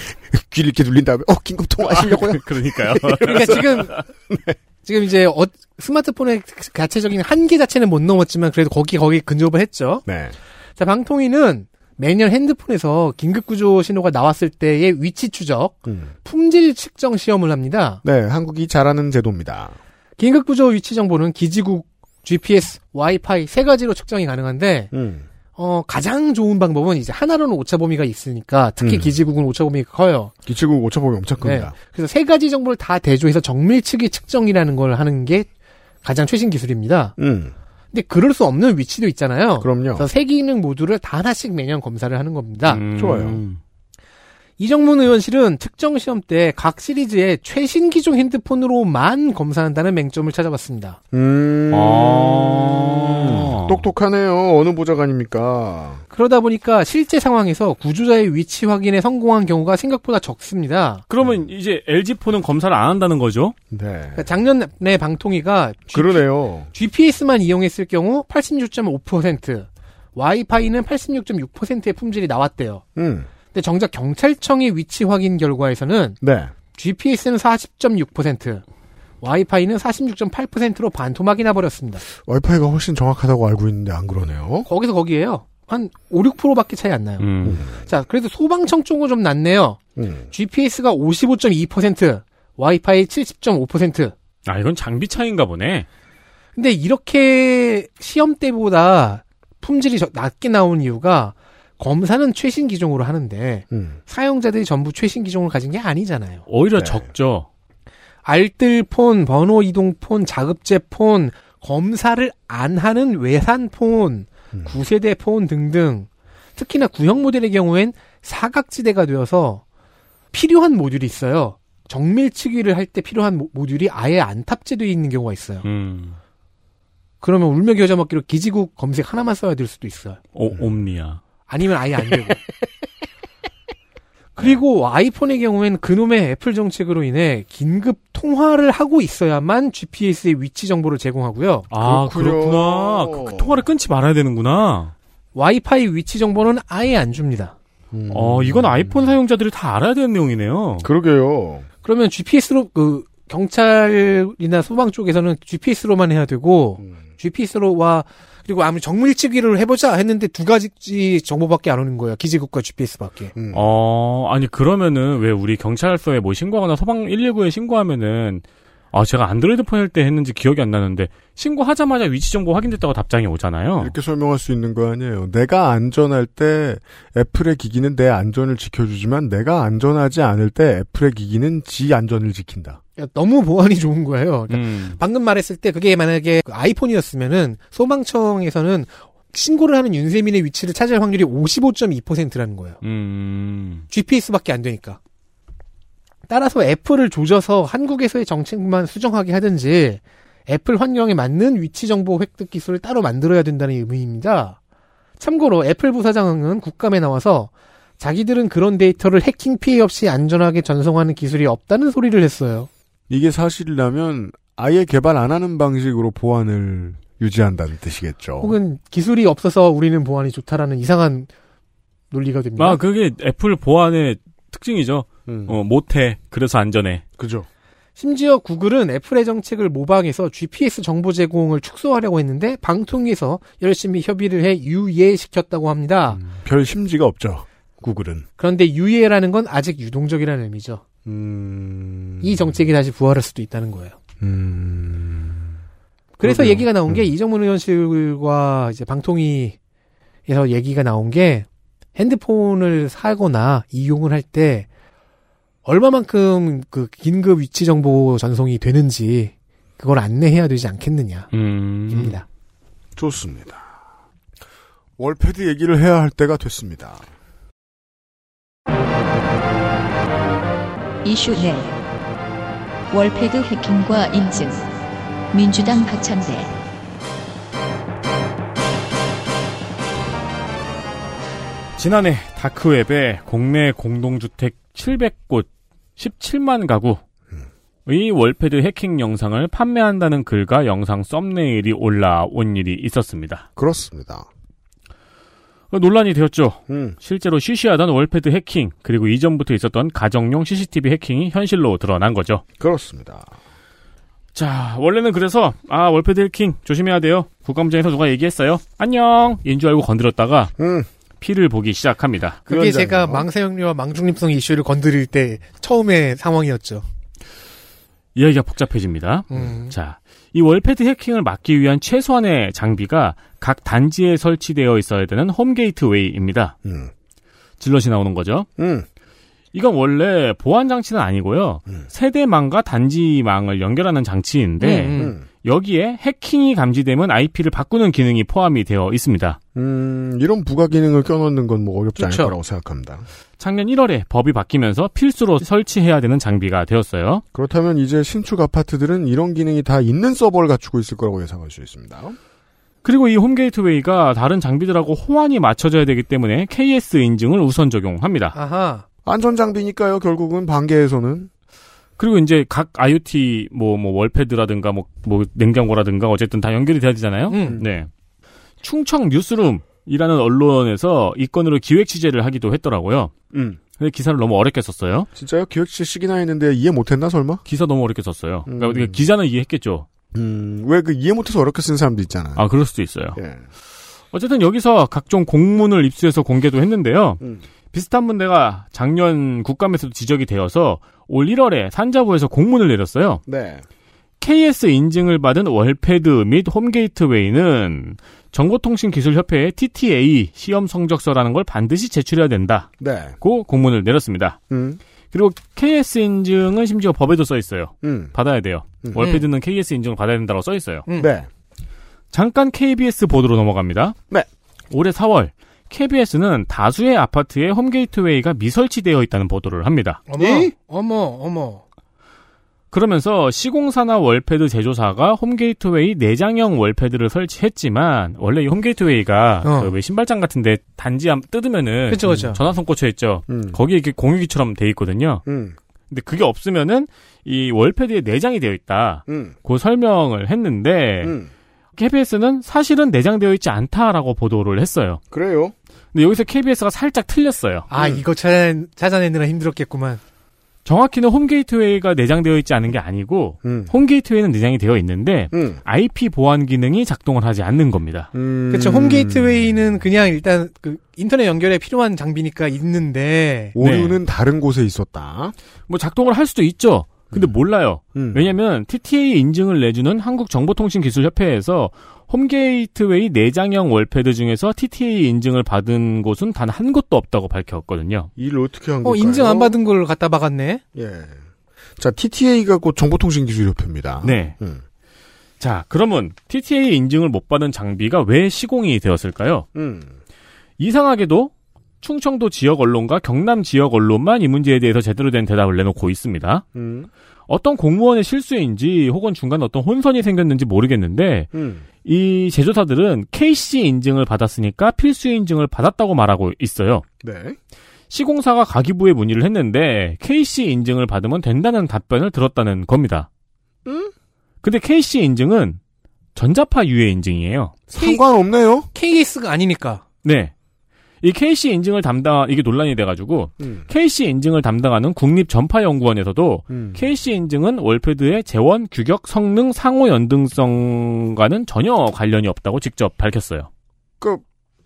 귀를 이렇게 눌린 다음에 어 긴급 통화 하시려고요? [LAUGHS] 그러니까요. [LAUGHS] 그러니까 지금 지금 이제 어- 스마트폰의 자체적인 한계 자체는 못 넘었지만 그래도 거기 거기 근접을 했죠. 네. 자 방통위는 매년 핸드폰에서 긴급 구조 신호가 나왔을 때의 위치 추적, 음. 품질 측정 시험을 합니다. 네, 한국이 잘하는 제도입니다. 긴급 구조 위치 정보는 기지국, GPS, 와이파이 세 가지로 측정이 가능한데 음. 어, 가장 좋은 방법은 이제 하나로는 오차 범위가 있으니까 특히 음. 기지국은 오차 범위가 커요. 기치국 오차 범위 엄청 큽니다. 그래서 세 가지 정보를 다 대조해서 정밀치기 측정이라는 걸 하는 게 가장 최신 기술입니다. 음. 근데 그럴 수 없는 위치도 있잖아요. 그럼요. 그래서 세 기능 모두를 다 하나씩 매년 검사를 하는 겁니다. 음. 좋아요. 이정문 의원실은 특정 시험 때 각 시리즈의 최신 기종 핸드폰으로만 검사한다는 맹점을 찾아봤습니다. 음. 아. 똑똑하네요. 어느 보좌관입니까? 그러다 보니까 실제 상황에서 구조자의 위치 확인에 성공한 경우가 생각보다 적습니다. 그러면 이제 LG폰은 검사를 안 한다는 거죠? 네. 그러니까 작년에 방통위가 그러네요. GPS만 이용했을 경우 86.5%, 와이파이는 86.6%의 품질이 나왔대요. 음. 근데 정작 경찰청의 위치 확인 결과에서는 네. GPS는 40.6%, 와이파이는 46.8%로 반토막이 나버렸습니다. 와이파이가 훨씬 정확하다고 알고 있는데 안 그러네요. 거기서 거기에요. 한 5, 6%밖에 차이 안 나요. 음. 자, 그래도 소방청 쪽은 좀 낫네요. 음. GPS가 55.2%, 와이파이 70.5%. 아, 이건 장비 차이인가 보네. 근데 이렇게 시험 때보다 품질이 저- 낮게 나온 이유가 검사는 최신 기종으로 하는데 음. 사용자들이 전부 최신 기종을 가진 게 아니잖아요. 오히려 네. 적죠. 알뜰폰, 번호 이동폰, 자급제폰, 검사를 안 하는 외산폰, 음. 구세대 폰 등등 특히나 구형 모델의 경우엔 사각지대가 되어서 필요한 모듈이 있어요. 정밀치기를 할 때 필요한 모- 모듈이 아예 안 탑재되어 있는 경우가 있어요. 음. 그러면 울며 겨자 먹기로 기지국 검색 하나만 써야 될 수도 있어요. 오, 옴니아. 아니면 아예 안 되고. 그리고 아이폰의 경우엔 그놈의 애플 정책으로 인해 긴급 통화를 하고 있어야만 GPS의 위치 정보를 제공하고요. 아. 그렇구나. 그, 그 통화를 끊지 말아야 되는구나. 와이파이 위치 정보는 아예 안 줍니다. 음. 어, 이건 아이폰 사용자들이 다 알아야 되는 내용이네요. 그러게요. 그러면 GPS로 그 경찰이나 소방 쪽에서는 GPS로만 해야 되고 음. GPS로와 그리고 아무리 정밀치기를 해보자 했는데 두 가지 정보밖에 안 오는 거예요. 기지국과 GPS밖에. 음. 어, 아니, 그러면은 왜 우리 경찰서에 뭐 신고하거나 소방 119에 신고하면은 아, 제가 안드로이드 폰할때 했는지 기억이 안 나는데 신고하자마자 위치 정보 확인됐다고 답장이 오잖아요. 이렇게 설명할 수 있는 거 아니에요. 내가 안전할 때 애플의 기기는 내 안전을 지켜주지만 내가 안전하지 않을 때 애플의 기기는 지 안전을 지킨다. 너무 보안이 좋은 거예요. 그러니까 음. 방금 말했을 때 그게 만약에 그 아이폰이었으면은 소방청에서는 신고를 하는 윤세민의 위치를 찾을 확률이 55.2%라는 거예요. 음. GPS밖에 안 되니까. 따라서 애플을 조져서 한국에서의 정책만 수정하게 하든지 애플 환경에 맞는 위치 정보 획득 기술을 따로 만들어야 된다는 의미입니다. 참고로 애플 부사장은 국감에 나와서 자기들은 그런 데이터를 해킹 피해 없이 안전하게 전송하는 기술이 없다는 소리를 했어요. 이게 사실이라면 아예 개발 안 하는 방식으로 보안을 유지한다는 뜻이겠죠. 혹은 기술이 없어서 우리는 보안이 좋다라는 이상한 논리가 됩니다. 아, 그게 애플 보안의 특징이죠. 음. 어, 못해. 그래서 안전해. 그죠. 심지어 구글은 애플의 정책을 모방해서 GPS 정보 제공을 축소하려고 했는데 방통위에서 열심히 협의를 해 유예시켰다고 합니다. 별 심지가 없죠. 구글은. 그런데 유예라는 건 아직 유동적이라는 의미죠. 음. 이 정책이 다시 부활할 수도 있다는 거예요. 음. 그래서 그러게요. 얘기가 나온 게 음. 이정문 의원실과 이제 방통위에서 얘기가 나온 게 핸드폰을 사거나 이용을 할 때 얼마만큼 그 긴급 위치 정보 전송이 되는지 그걸 안내해야 되지 않겠느냐입니다. 음. 좋습니다. 월패드 얘기를 해야 할 때가 됐습니다. 이슈 넷 월패드 해킹과 인증 민주당 박찬대 지난해 다크웹에 국내 공동주택 700곳 17만 가구의 월패드 해킹 영상을 판매한다는 글과 영상 썸네일이 올라온 일이 있었습니다. 그렇습니다. 논란이 되었죠. 음, 실제로 쉬쉬하던 월패드 해킹 그리고 이전부터 있었던 가정용 CCTV 해킹이 현실로 드러난 거죠. 그렇습니다. 자, 원래는 그래서 아 월패드 해킹 조심해야 돼요. 국감장에서 누가 얘기했어요. 안녕 인 줄 알고 건드렸다가 음, 피를 보기 시작합니다. 그게 제가. 망사용료와 망중립성 이슈를 건드릴 때 처음의 상황이었죠. 이야기가 복잡해집니다. 음. 자, 이 wallpad 해킹을 막기 위한 최소한의 장비가 각 단지에 설치되어 있어야 되는 home gateway입니다. 음, zealot이 나오는 거죠. 음, 이건 원래 보안 장치는 아니고요. 음. 세대망과 단지망을 연결하는 장치인데 음, 음, 여기에 해킹이 감지되면 IP를 바꾸는 기능이 포함이 되어 있습니다. 음, 이런 부가 기능을 껴넣는 건 뭐 어렵지 않을 그렇죠. 거라고 생각합니다. 작년 1월에 법이 바뀌면서 필수로 설치해야 되는 장비가 되었어요. 그렇다면 이제 신축 아파트들은 이런 기능이 다 있는 서버를 갖추고 있을 거라고 예상할 수 있습니다. 그리고 이 홈게이트웨이가 다른 장비들하고 호환이 맞춰져야 되기 때문에 KS 인증을 우선 적용합니다. 아하. 안전 장비니까요, 결국은 반개에서는. 그리고 이제 각 IoT 뭐 뭐 월패드라든가 뭐 뭐 냉장고라든가 어쨌든 다 연결이 돼야 되잖아요. 음. 네. 충청 뉴스룸이라는 언론에서 이 건으로 기획 취재를 하기도 했더라고요. 음. 근데 기사를 너무 어렵게 썼어요. 진짜요? 기획실 시기나 했는데 이해 못했나, 설마? 기사 너무 어렵게 썼어요. 그러니까 음. 우리가 기자는 이해했겠죠. 음, 왜 그 이해 못해서 어렵게 쓴 사람도 있잖아. 아, 그럴 수도 있어요. 예. 어쨌든 여기서 각종 공문을 입수해서 공개도 했는데요. 음. 비슷한 문제가 작년 국감에서도 지적이 되어서 올 1월에 산자부에서 공문을 내렸어요. 네. KS 인증을 받은 월패드 및 홈게이트웨이는 정보통신기술협회에 TTA 시험 성적서라는 걸 반드시 제출해야 된다고 네. 공문을 내렸습니다. 음, 그리고 KS 인증은 심지어 법에도 써 있어요. 음, 받아야 돼요. 음. 월패드는 KS 인증을 받아야 된다고 써 있어요. 음. 네. 잠깐 KBS 보도로 넘어갑니다. 네. 올해 4월 KBS는 다수의 아파트에 홈게이트웨이가 미설치되어 있다는 보도를 합니다. 어머, 이? 어머, 어머. 그러면서 시공사나 월패드 제조사가 홈게이트웨이 내장형 월패드를 설치했지만 원래 이 home gateway가 어. 그왜 신발장 같은데 단지 한 뜯으면은 그쵸, 그쵸. 전화선 꽂혀 있죠. 음, 거기에 이렇게 공유기처럼 돼 있거든요. 음, 근데 그게 없으면은 이 wall pad에 내장이 되어 있다. 음, 그 설명을 했는데 음. KBS는 사실은 내장되어 있지 않다라고 보도를 했어요. 그래요. 근데 여기서 KBS가 살짝 틀렸어요. 아, 음. 이거 찾아, 찾아내느라 힘들었겠구만. 정확히는 홈게이트웨이가 내장되어 있지 않은 게 아니고 음, 홈게이트웨이는 내장이 되어 있는데 음, IP 보안 기능이 작동을 하지 않는 겁니다. 음. 그렇죠. 홈게이트웨이는 그냥 일단 그 인터넷 연결에 필요한 장비니까 있는데 오류는 다른 곳에 있었다. 뭐 작동을 할 수도 있죠. 근데 몰라요. 음. 왜냐면 TTA 인증을 내주는 한국정보통신기술협회에서 home gateway 내장형 wall pad 중에서 TTA 인증을 받은 곳은 단 한 곳도 없다고 밝혔거든요. 일을 어떻게 한 어 걸까요? 인증 안 받은 걸 갖다 박았네. 예. 자, TTA가 곧 정보통신기술협회입니다. 네. 음. 자, 그러면 TTA 인증을 못 받은 장비가 왜 시공이 되었을까요? 음. 이상하게도 충청도 지역 언론과 경남 지역 언론만 이 문제에 대해서 제대로 된 대답을 내놓고 있습니다. 음. 어떤 공무원의 실수인지 혹은 중간에 어떤 혼선이 생겼는지 모르겠는데 음. 이 제조사들은 KC 인증을 받았으니까 필수 인증을 받았다고 말하고 있어요. 네. 시공사가 가기부에 문의를 했는데 KC 인증을 받으면 된다는 답변을 들었다는 겁니다. 음? 근데 KC 인증은 전자파 유해 인증이에요. 상관없네요. KS가 아니니까. 네. 이 KC 인증을 담당 이게 논란이 돼가지고 음. KC 인증을 담당하는 국립전파연구원에서도 음. KC 인증은 월패드의 재원, 규격, 성능, 상호 연등성과는 전혀 관련이 없다고 직접 밝혔어요. 그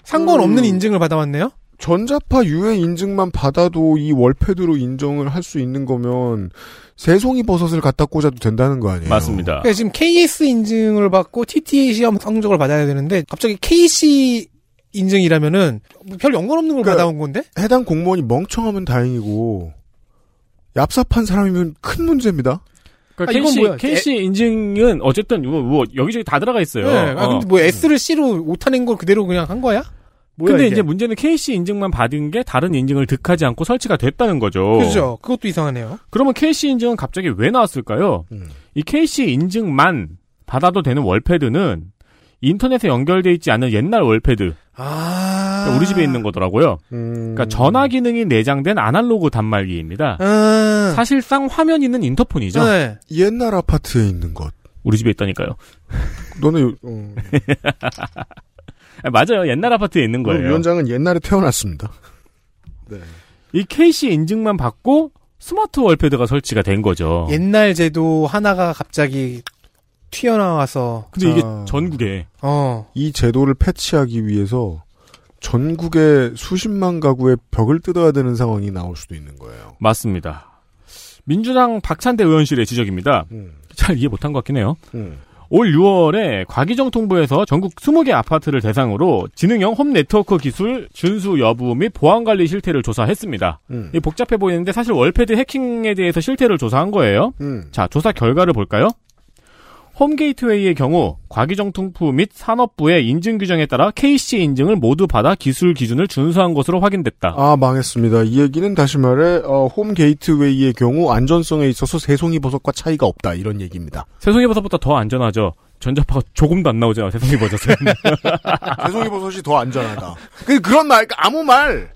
상관없는 음. 인증을 받아왔네요. 전자파 유해 인증만 받아도 이 월패드로 인정을 할 수 있는 거면 새송이 버섯을 갖다 꽂아도 된다는 거 아니에요? 맞습니다. 그러니까 지금 KS 인증을 받고 TTA 시험 성적을 받아야 되는데 갑자기 KC 인증이라면은 별 연관 없는 걸 그러니까 받아온 건데? 해당 공무원이 멍청하면 다행이고 얍삽한 사람이면 큰 문제입니다. 그러니까 아, 이건 KC, 뭐야? KC 인증은 어쨌든 뭐, 뭐 여기저기 다 들어가 있어요. 네. 아, 어. 근데 뭐 S를 C로 오타낸 걸 그대로 그냥 한 거야? 뭐야, 근데 이게? 이제 문제는 KC 인증만 받은 게 다른 인증을 득하지 않고 설치가 됐다는 거죠. 그죠. 그것도 이상하네요. 그러면 KC 인증은 갑자기 왜 나왔을까요? 음. 이 KC 인증만 받아도 되는 월패드는 인터넷에 연결돼 있지 않은 옛날 월패드, 아. 그러니까 우리 집에 있는 거더라고요. 음. 그러니까 전화 기능이 내장된 아날로그 단말기입니다. 아. 사실상 화면 있는 인터폰이죠. 네. 옛날 아파트에 있는 것. 우리 집에 있다니까요. 너네 요- 어, [LAUGHS] 아, 맞아요. 옛날 아파트에 있는 거예요. 위원장은 옛날에 태어났습니다. 네. 이 KC 인증만 받고 스마트 월패드가 설치가 된 거죠. 옛날 제도 하나가 갑자기 튀어나와서 근데 이게 아. 전국에 어. 이 제도를 패치하기 위해서 전국의 수십만 가구의 벽을 뜯어야 되는 상황이 나올 수도 있는 거예요. 맞습니다. 민주당 박찬대 의원실의 지적입니다. 음, 잘 이해 못한 것 같긴 해요. 음. 올 6월에 과기정통부에서 전국 20개 아파트를 대상으로 지능형 home network 기술 준수 여부 및 보안 관리 실태를 조사했습니다. 음. 이 복잡해 보이는데 사실 wall pad 해킹에 대해서 실태를 조사한 거예요. 음. 자, 조사 결과를 볼까요? home gateway의 경우 과기정통부 및 산업부의 인증 규정에 따라 KC 인증을 모두 받아 기술 기준을 준수한 것으로 확인됐다. 아 망했습니다. 이 얘기는 다시 말해 어, 홈 게이트웨이의 경우 안전성에 있어서 새송이 버섯과 차이가 없다 이런 얘기입니다. 새송이 버섯보다 더 안전하죠. 전자파가 조금도 안 나오잖아요. 새송이 버섯은. [LAUGHS] 새송이 버섯이 더 안전하다. 그 그런 말 아무 말.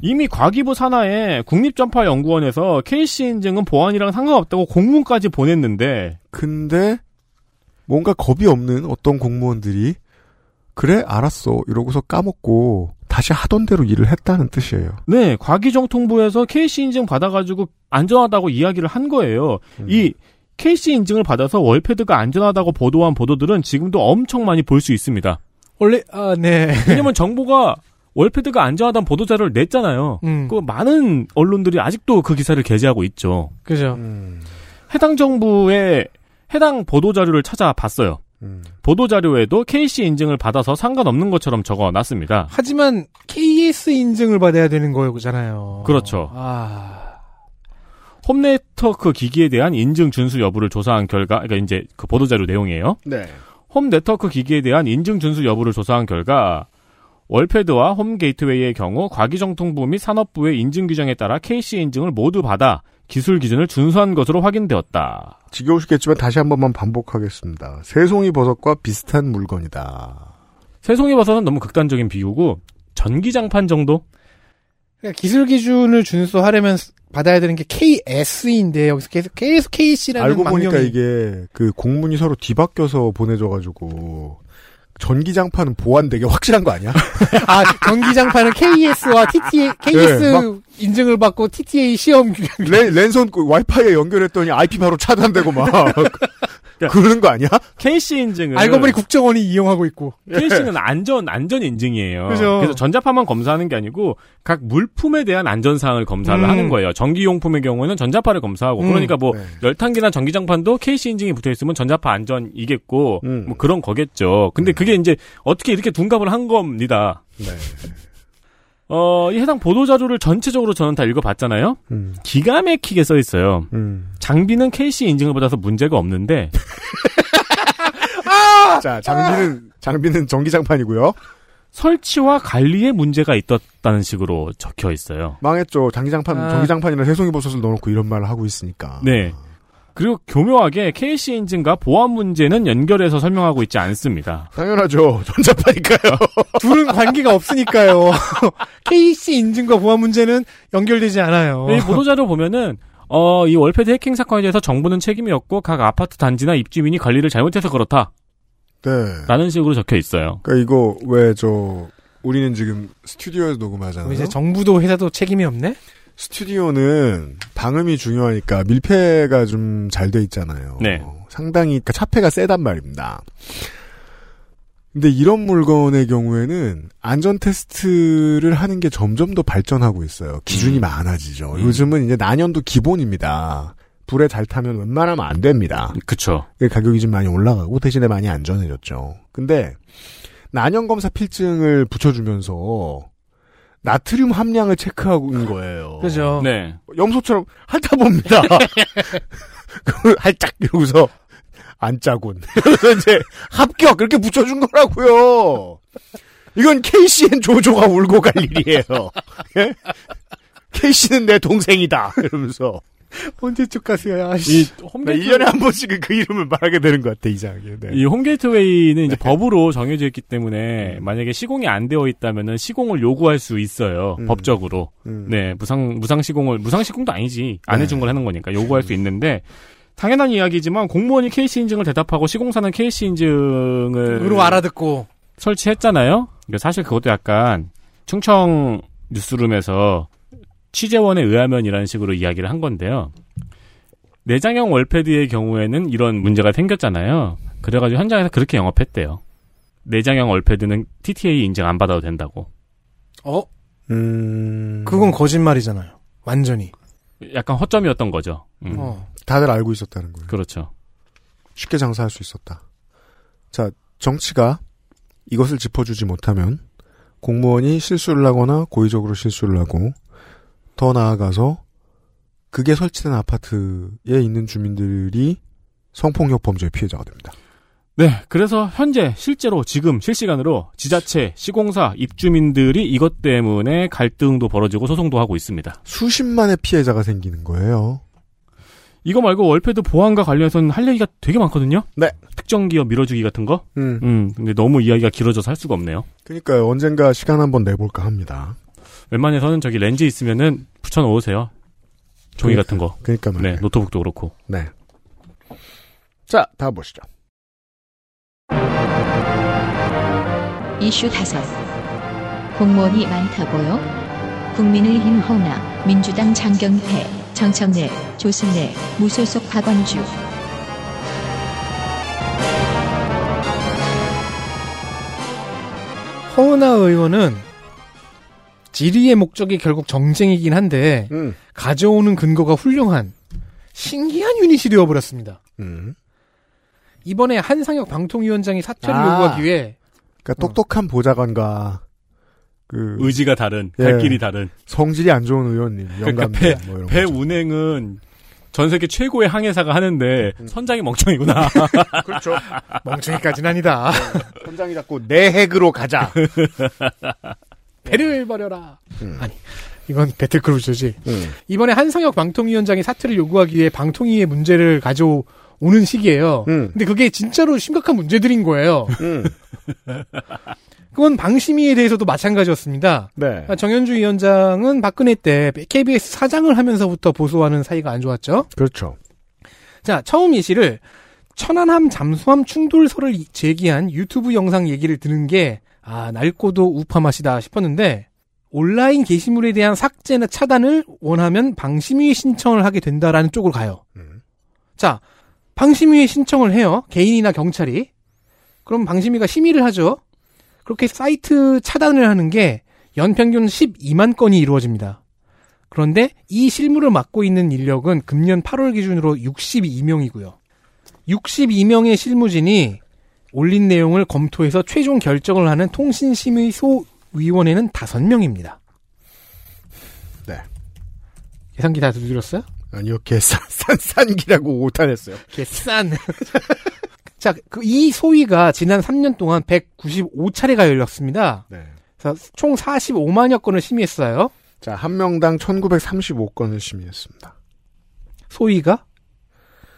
이미 과기부 산하에 국립전파연구원에서 KC 인증은 보안이랑 상관없다고 공문까지 보냈는데 근데 뭔가 겁이 없는 어떤 공무원들이 그래 알았어 이러고서 까먹고 다시 하던 대로 일을 했다는 뜻이에요. 네 과기정통부에서 KC 인증 받아가지고 안전하다고 이야기를 한 거예요. 음. 이 KC 인증을 받아서 월패드가 안전하다고 보도한 보도들은 지금도 엄청 많이 볼 수 있습니다. 원래 아 네. 왜냐면 정부가 월패드가 안전하다는 보도 자료를 냈잖아요. 음. 그 많은 언론들이 아직도 그 기사를 게재하고 있죠. 그죠. 음, 해당 정부의 해당 보도 자료를 찾아봤어요. 음. 보도 자료에도 KC 인증을 받아서 상관없는 것처럼 적어 놨습니다. 하지만 KS 인증을 받아야 되는 거잖아요. 그렇죠. 아. home network 기기에 대한 인증 준수 여부를 조사한 결과, 그러니까 이제 그 보도 자료 내용이에요. 네. home network 기기에 대한 인증 준수 여부를 조사한 결과 wall pad와 home gateway의 경우 과기정통부 및 산업부의 인증 규정에 따라 KC 인증을 모두 받아 기술 기준을 준수한 것으로 확인되었다. 지겨우시겠지만 다시 한 번만 반복하겠습니다. 새송이 버섯과 비슷한 물건이다. 새송이 버섯은 너무 극단적인 비유고 전기장판 정도? 그러니까 기술 기준을 준수하려면 받아야 되는 게 KS인데 여기서 계속 계속 KC라는 알고 보니까 이게 그 공문이 서로 뒤바뀌어서 보내져가지고 전기장판은 보안 되게 확실한 거 아니야? [LAUGHS] 아 전기장판은 KS와 TTA KS 네, 막- 인증을 받고 TTA 시험 랜, 랜선 그 와이파이에 연결했더니 IP 바로 차단되고 막 그러는 거 아니야? KC 인증은 알고 보니 국정원이 이용하고 있고 KC는 안전 안전 인증이에요. 그죠. 래서 전자파만 검사하는 게 아니고 각 물품에 대한 안전 사항을 검사를 음. 하는 거예요. 전기용품의 경우에는 전자파를 검사하고 음. 그러니까 뭐 네. 열탕기나 전기장판도 KC 인증이 붙어 있으면 전자파 안전이겠고 음. 뭐 그런 거겠죠. 근데 그게 이제 어떻게 이렇게 둔갑을 한 겁니다. 네. 어, 이 해당 보도 자료를 전체적으로 저는 다 읽어봤잖아요. 음, 기가 막히게 써 있어요. 음. 장비는 KC 인증을 받아서 문제가 없는데 [LAUGHS] 자, 장비는, 장비는 전기장판이고요. 설치와 관리에 문제가 있었다는 식으로 적혀 있어요. 망했죠. 장기장판, 아. 전기장판이나 새송이 버섯을 넣어놓고 이런 말을 하고 있으니까. 네. 그리고 교묘하게 KC 인증과 보안 문제는 연결해서 설명하고 있지 않습니다. 당연하죠. [LAUGHS] 전자파니까요. [LAUGHS] 둘은 관계가 없으니까요. [LAUGHS] KC 인증과 보안 문제는 연결되지 않아요. 이 보도자료 보면은 어, 이 월패드 해킹 사건에 대해서 정부는 책임이 없고 각 아파트 단지나 입주민이 관리를 잘못해서 그렇다. 네. 라는 식으로 적혀 있어요. 그러니까 이거 왜 저 우리는 지금 스튜디오에서 녹음하잖아요. 이제 정부도 회사도 책임이 없네? 스튜디오는 방음이 중요하니까 밀폐가 좀 잘 돼 있잖아요. 네. 상당히 그러니까 차폐가 세단 말입니다. 근데 이런 물건의 경우에는 안전 테스트를 하는 게 점점 더 발전하고 있어요. 기준이 음. 많아지죠. 음. 요즘은 이제 난연도 기본입니다. 불에 잘 타면 웬만하면 안 됩니다. 그쵸. 그 가격이 좀 많이 올라가고 대신에 많이 안전해졌죠. 근데 난연 검사 필증을 붙여주면서 나트륨 함량을 체크하는 거예요. 그죠. 네. 염소처럼 핥아봅니다. [LAUGHS] 그걸 할짝 이러고서 안 짜군. [LAUGHS] 그래서 이제 합격 그렇게 붙여준 거라고요. 이건 KCN 조조가 울고 갈 일이에요. [LAUGHS] 예? KC는 내 동생이다. [LAUGHS] 이러면서 언제쯤 가세요? 이나 홈게이트 1년에 한 번씩은 그 이름을 말하게 되는 것 같아 이상하게. 네. 이 홈게이트웨이는 이제 법으로 정해져 있기 때문에 만약에 시공이 안 되어 있다면은 시공을 요구할 수 있어요. 음. 법적으로. 음. 네, 무상 무상 시공을 무상 시공도 아니지. 안 네. 해준 걸 하는 거니까 요구할 수 있는데 당연한 이야기지만 공무원이 KC 인증을 대답하고 시공사는 KC 인증을 으로 알아듣고 설치했잖아요. 그러니까 사실 그것도 약간 충청 뉴스룸에서 취재원에 의하면이라는 식으로 이야기를 한 건데요. 내장형 월패드의 경우에는 이런 문제가 생겼잖아요. 그래가지고 현장에서 그렇게 영업했대요. 내장형 월패드는 TTA 인증 안 받아도 된다고. 어 음. 그건 거짓말이잖아요. 완전히. 약간 허점이었던 거죠. 음, 어. 다들 알고 있었다는 거예요. 그렇죠. 쉽게 장사할 수 있었다. 자, 정치가 이것을 짚어주지 못하면 공무원이 실수를 하거나 고의적으로 실수를 하고 더 나아가서 그게 설치된 아파트에 있는 주민들이 성폭력 범죄의 피해자가 됩니다. 네, 그래서 현재 실제로 지금 실시간으로 지자체, 시공사, 입주민들이 이것 때문에 갈등도 벌어지고 소송도 하고 있습니다. 수십만의 피해자가 생기는 거예요. 이거 말고 월패드 보안과 관련해서는 할 얘기가 되게 많거든요. 네. 특정 기업 밀어주기 같은 거. 음. 음, 근데 너무 이야기가 길어져서 할 수가 없네요. 그러니까 언젠가 시간 한번 내볼까 합니다. 웬만해서는 저기 렌즈 있으면은 붙여 놓으세요. 종이 그러니까, 같은 거. 그러니까 말이에요. 네, 노트북도 그렇고. 네. 자, 다음 보시죠. 이슈 다섯 공무원이 많다고요? 국민의힘 허나 민주당 장경태, 정청래, 조승래, 무소속 박원주 허은하 의원은 질의의 목적이 결국 정쟁이긴 한데 음. 가져오는 근거가 훌륭한 신기한 유닛이 되어버렸습니다. 음. 이번에 한상혁 방통위원장이 사퇴를 아. 요구하기 위해 그러니까 똑똑한 보좌관과 그 의지가 다른, 예. 갈 길이 다른. 성질이 안 좋은 의원님, 그러니까 배, 뭐 이런 배. 운행은 전 세계 최고의 항해사가 하는데 선장이 멍청이구나. [LAUGHS] 그렇죠. 멍청이까지는 아니다. 선장이 자꾸 내 핵으로 가자. [LAUGHS] 배를 버려라. 음. 아니 이건 배틀크루즈지. 음. 이번에 한상혁 방통위원장이 사퇴를 요구하기 위해 방통위의 문제를 가져오는 시기예요. 음. 근데 그게 진짜로 심각한 문제들인 거예요. 음. [LAUGHS] 그건 방심위에 대해서도 마찬가지였습니다. 네. 아, 정현주 위원장은 박근혜 때 KBS 사장을 하면서부터 보수와는 사이가 안 좋았죠. 그렇죠. 자, 처음 예시를 천안함 잠수함 충돌설을 이- 제기한 유튜브 영상 얘기를 듣는 게 아, 낡고도 우파 맛이다 싶었는데 온라인 게시물에 대한 삭제나 차단을 원하면 방심위에 신청을 하게 된다라는 쪽으로 가요. 음. 자, 방심위에 신청을 해요. 개인이나 경찰이. 그럼 방심위가 심의를 하죠. 그렇게 사이트 차단을 하는 게 연평균 12만 건이 이루어집니다. 그런데 이 실무를 맡고 있는 인력은 금년 8월 기준으로 62명이고요. 62명의 실무진이 올린 내용을 검토해서 최종 결정을 하는 통신심의소 위원회는 5명입니다. 네. 계산기 다 두드렸어요? 아니요, 개산, 산산기라고 오탄했어요. 개싼. 자, 그 이 소위가 지난 3년 동안 195차례가 열렸습니다. 네. 그래서 총 45만여 건을 심의했어요. 자, 한 명당 1935건을 심의했습니다. 소위가?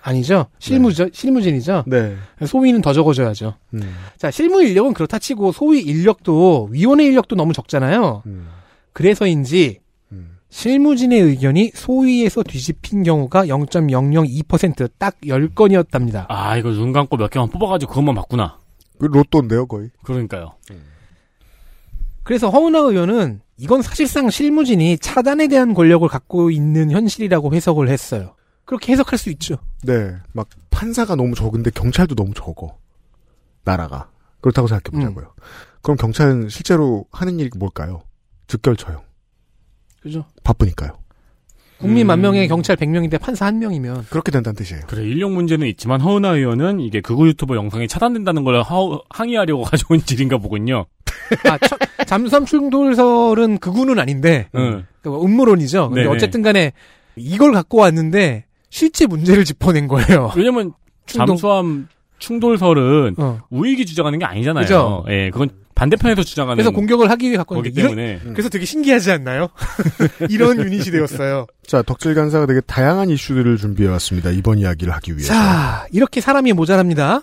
아니죠. 실무죠. 실무진이죠. 네. 소위는 더 적어줘야죠. 음. 자, 실무 인력은 그렇다 치고 소위 인력도 위원회 인력도 너무 적잖아요. 음. 그래서인지 음. 실무진의 의견이 소위에서 뒤집힌 경우가 0.002%딱 10건이었답니다. 아, 이거 눈 감고 몇 개만 뽑아가지고 그것만 봤구나. 그 로또인데요, 거의. 그러니까요. 그래서 허은하 의원은 이건 사실상 실무진이 차단에 대한 권력을 갖고 있는 현실이라고 해석을 했어요. 그렇게 해석할 수 있죠. 네. 막, 판사가 너무 적은데 경찰도 너무 적어. 나라가. 그렇다고 생각해보자고요. 그럼 경찰은 실제로 하는 일이 뭘까요? 즉결 처형. 그죠? 바쁘니까요. 국민 음. 만 명에 경찰 100명인데 판사 1명이면 그렇게 된다는 뜻이에요. 그래, 인력 문제는 있지만 허은하 의원은 이게 극우 유튜버 영상이 차단된다는 걸 하- 항의하려고 [LAUGHS] 가져온 질인가 보군요. 아, 천, 잠수함 충돌설은 그구는 아닌데 응. 그러니까 음모론이죠. 근데 네네. 어쨌든 간에 이걸 갖고 왔는데 실제 문제를 짚어낸 거예요. [LAUGHS] 왜냐면 충동. 잠수함 충돌설은 어. 우익이 주장하는 게 아니잖아요. 그죠? 예, 그건 반대편에서 주장하는 그래서 공격을 하기 위해 갖고 거기 왔는데 이런- 때문에 그래서 되게 신기하지 않나요? [LAUGHS] 이런 유닛이 되었어요. 자, 덕질 간사가 되게 다양한 이슈들을 준비해 왔습니다. 이번 이야기를 하기 위해서. 자, 이렇게 사람이 모자랍니다.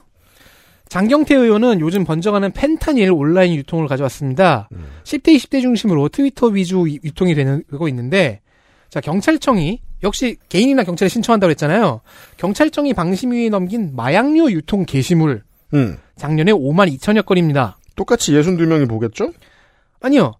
장경태 의원은 요즘 번져가는 펜타닐 온라인 유통을 가져왔습니다. 10대, 20대 중심으로 트위터 위주 유- 유통이 되고 있는데, 자, 경찰청이, 역시 개인이나 경찰에 신청한다고 했잖아요. 경찰청이 방심위에 넘긴 마약류 유통 게시물, 음. 작년에 5만 2천여 건입니다. 똑같이 62명이 보겠죠? 아니요.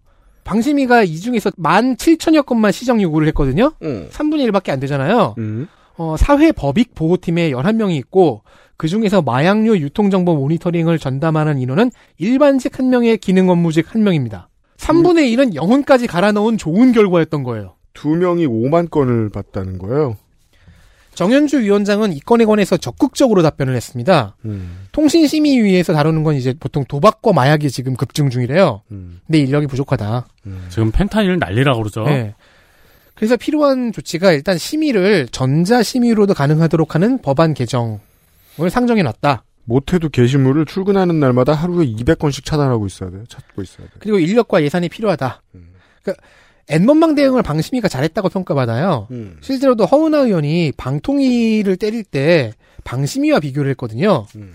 방심위가 이 중에서 1만 7천여 건만 시정 요구를 했거든요. 음. 3분의 1밖에 안 되잖아요. 음. 어, 사회 법익 보호팀에 11명이 있고 그 중에서 마약류 유통정보 모니터링을 전담하는 인원은 일반직 1명의 기능 업무직 1명입니다. 3분의 1은 영혼까지 갈아 넣은 좋은 결과였던 거예요. 두 명이 5만 건을 봤다는 거예요. 정현주 위원장은 이 건에 관해서 적극적으로 답변을 했습니다. 음. 통신심의위에서 다루는 건 이제 보통 도박과 마약이 지금 급증 중이래요. 음. 근데 인력이 부족하다. 지금 펜타닐 난리라고 그러죠. 네. 그래서 필요한 조치가 일단 심의를 전자심의로도 가능하도록 하는 법안 개정을 상정해 놨다. 못해도 게시물을 출근하는 날마다 하루에 200건씩 차단하고 있어야 돼요. 찾고 있어야 돼요. 그리고 인력과 예산이 필요하다. 그러니까 N번방 대응을 방심위가 잘했다고 평가받아요. 음. 실제로도 허은하 의원이 방통위를 때릴 때 방심위와 비교를 했거든요. 음.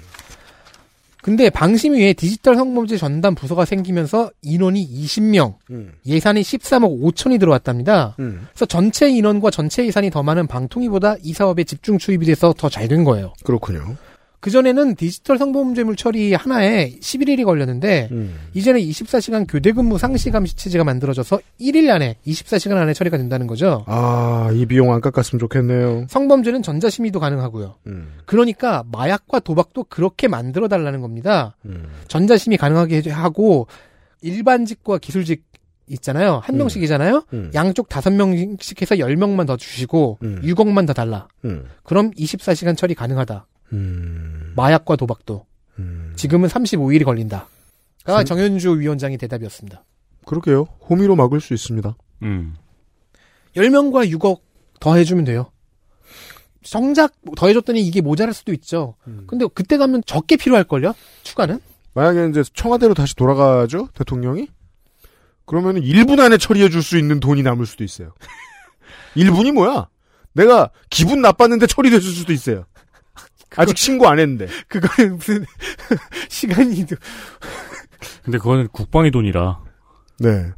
근데 방심위에 디지털 성범죄 전담 부서가 생기면서 인원이 20명, 음. 예산이 13억 5천이 들어왔답니다. 음. 그래서 전체 인원과 전체 예산이 더 많은 방통위보다 이 사업에 집중 투입이 돼서 더 잘 된 거예요. 그렇군요. 그전에는 디지털 성범죄물 처리 하나에 11일이 걸렸는데 음. 이제는 24시간 교대 근무 상시 감시 체제가 만들어져서 1일 안에 24시간 안에 처리가 된다는 거죠. 아, 이 비용 안 깎았으면 좋겠네요. 성범죄는 전자 심의도 가능하고요. 음. 그러니까 마약과 도박도 그렇게 만들어 달라는 겁니다. 음. 전자 심의 가능하게 해- 일반직과 기술직 있잖아요. 한 음. 명씩이잖아요. 음. 양쪽 다섯 명씩 해서 열 명만 더 주시고 음. 6억만 더 달라. 음. 그럼 24시간 처리 가능하다. 음. 마약과 도박도. 음. 지금은 35일이 걸린다. 가 진- 정현주 위원장의 대답이었습니다. 그러게요. 호미로 막을 수 있습니다. 음. 10명과 6억 더 해주면 돼요. 정작 더 해줬더니 이게 모자랄 수도 있죠. 음. 근데 그때 가면 적게 필요할걸요? 추가는? 만약에 이제 청와대로 다시 돌아가죠? 대통령이? 그러면 1분 안에 처리해 줄 수 있는 돈이 남을 수도 있어요. [LAUGHS] 1분이 뭐야? 내가 기분 나빴는데 처리됐을 수도 있어요. 아직 신고 안 했는데. [LAUGHS] 그거는 무슨 [LAUGHS] 시간이 근데 그거는 국방의 돈이라. 네.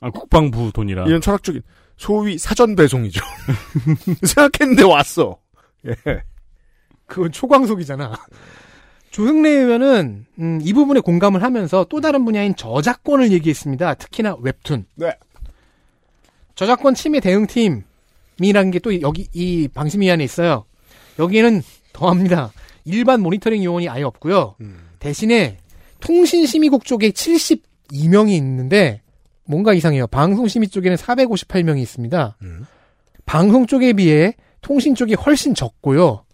아, 국방부 돈이라. 이런 철학적인 소위 사전 배송이죠. [LAUGHS] 생각했는데 왔어. 예. 그건 초광속이잖아. 조흥래 의원은 음, 이 부분에 공감을 하면서 또 다른 분야인 저작권을 얘기했습니다. 특히나 웹툰. 네. 저작권 침해 대응팀이라는 게 또 여기 이 방심위 안에 있어요. 여기에는 더합니다. 일반 모니터링 요원이 아예 없고요. 대신에 통신심의국 쪽에 72명이 있는데 뭔가 이상해요. 방송심의 쪽에는 458명이 있습니다. 방송 쪽에 비해 통신 쪽이 훨씬 적고요.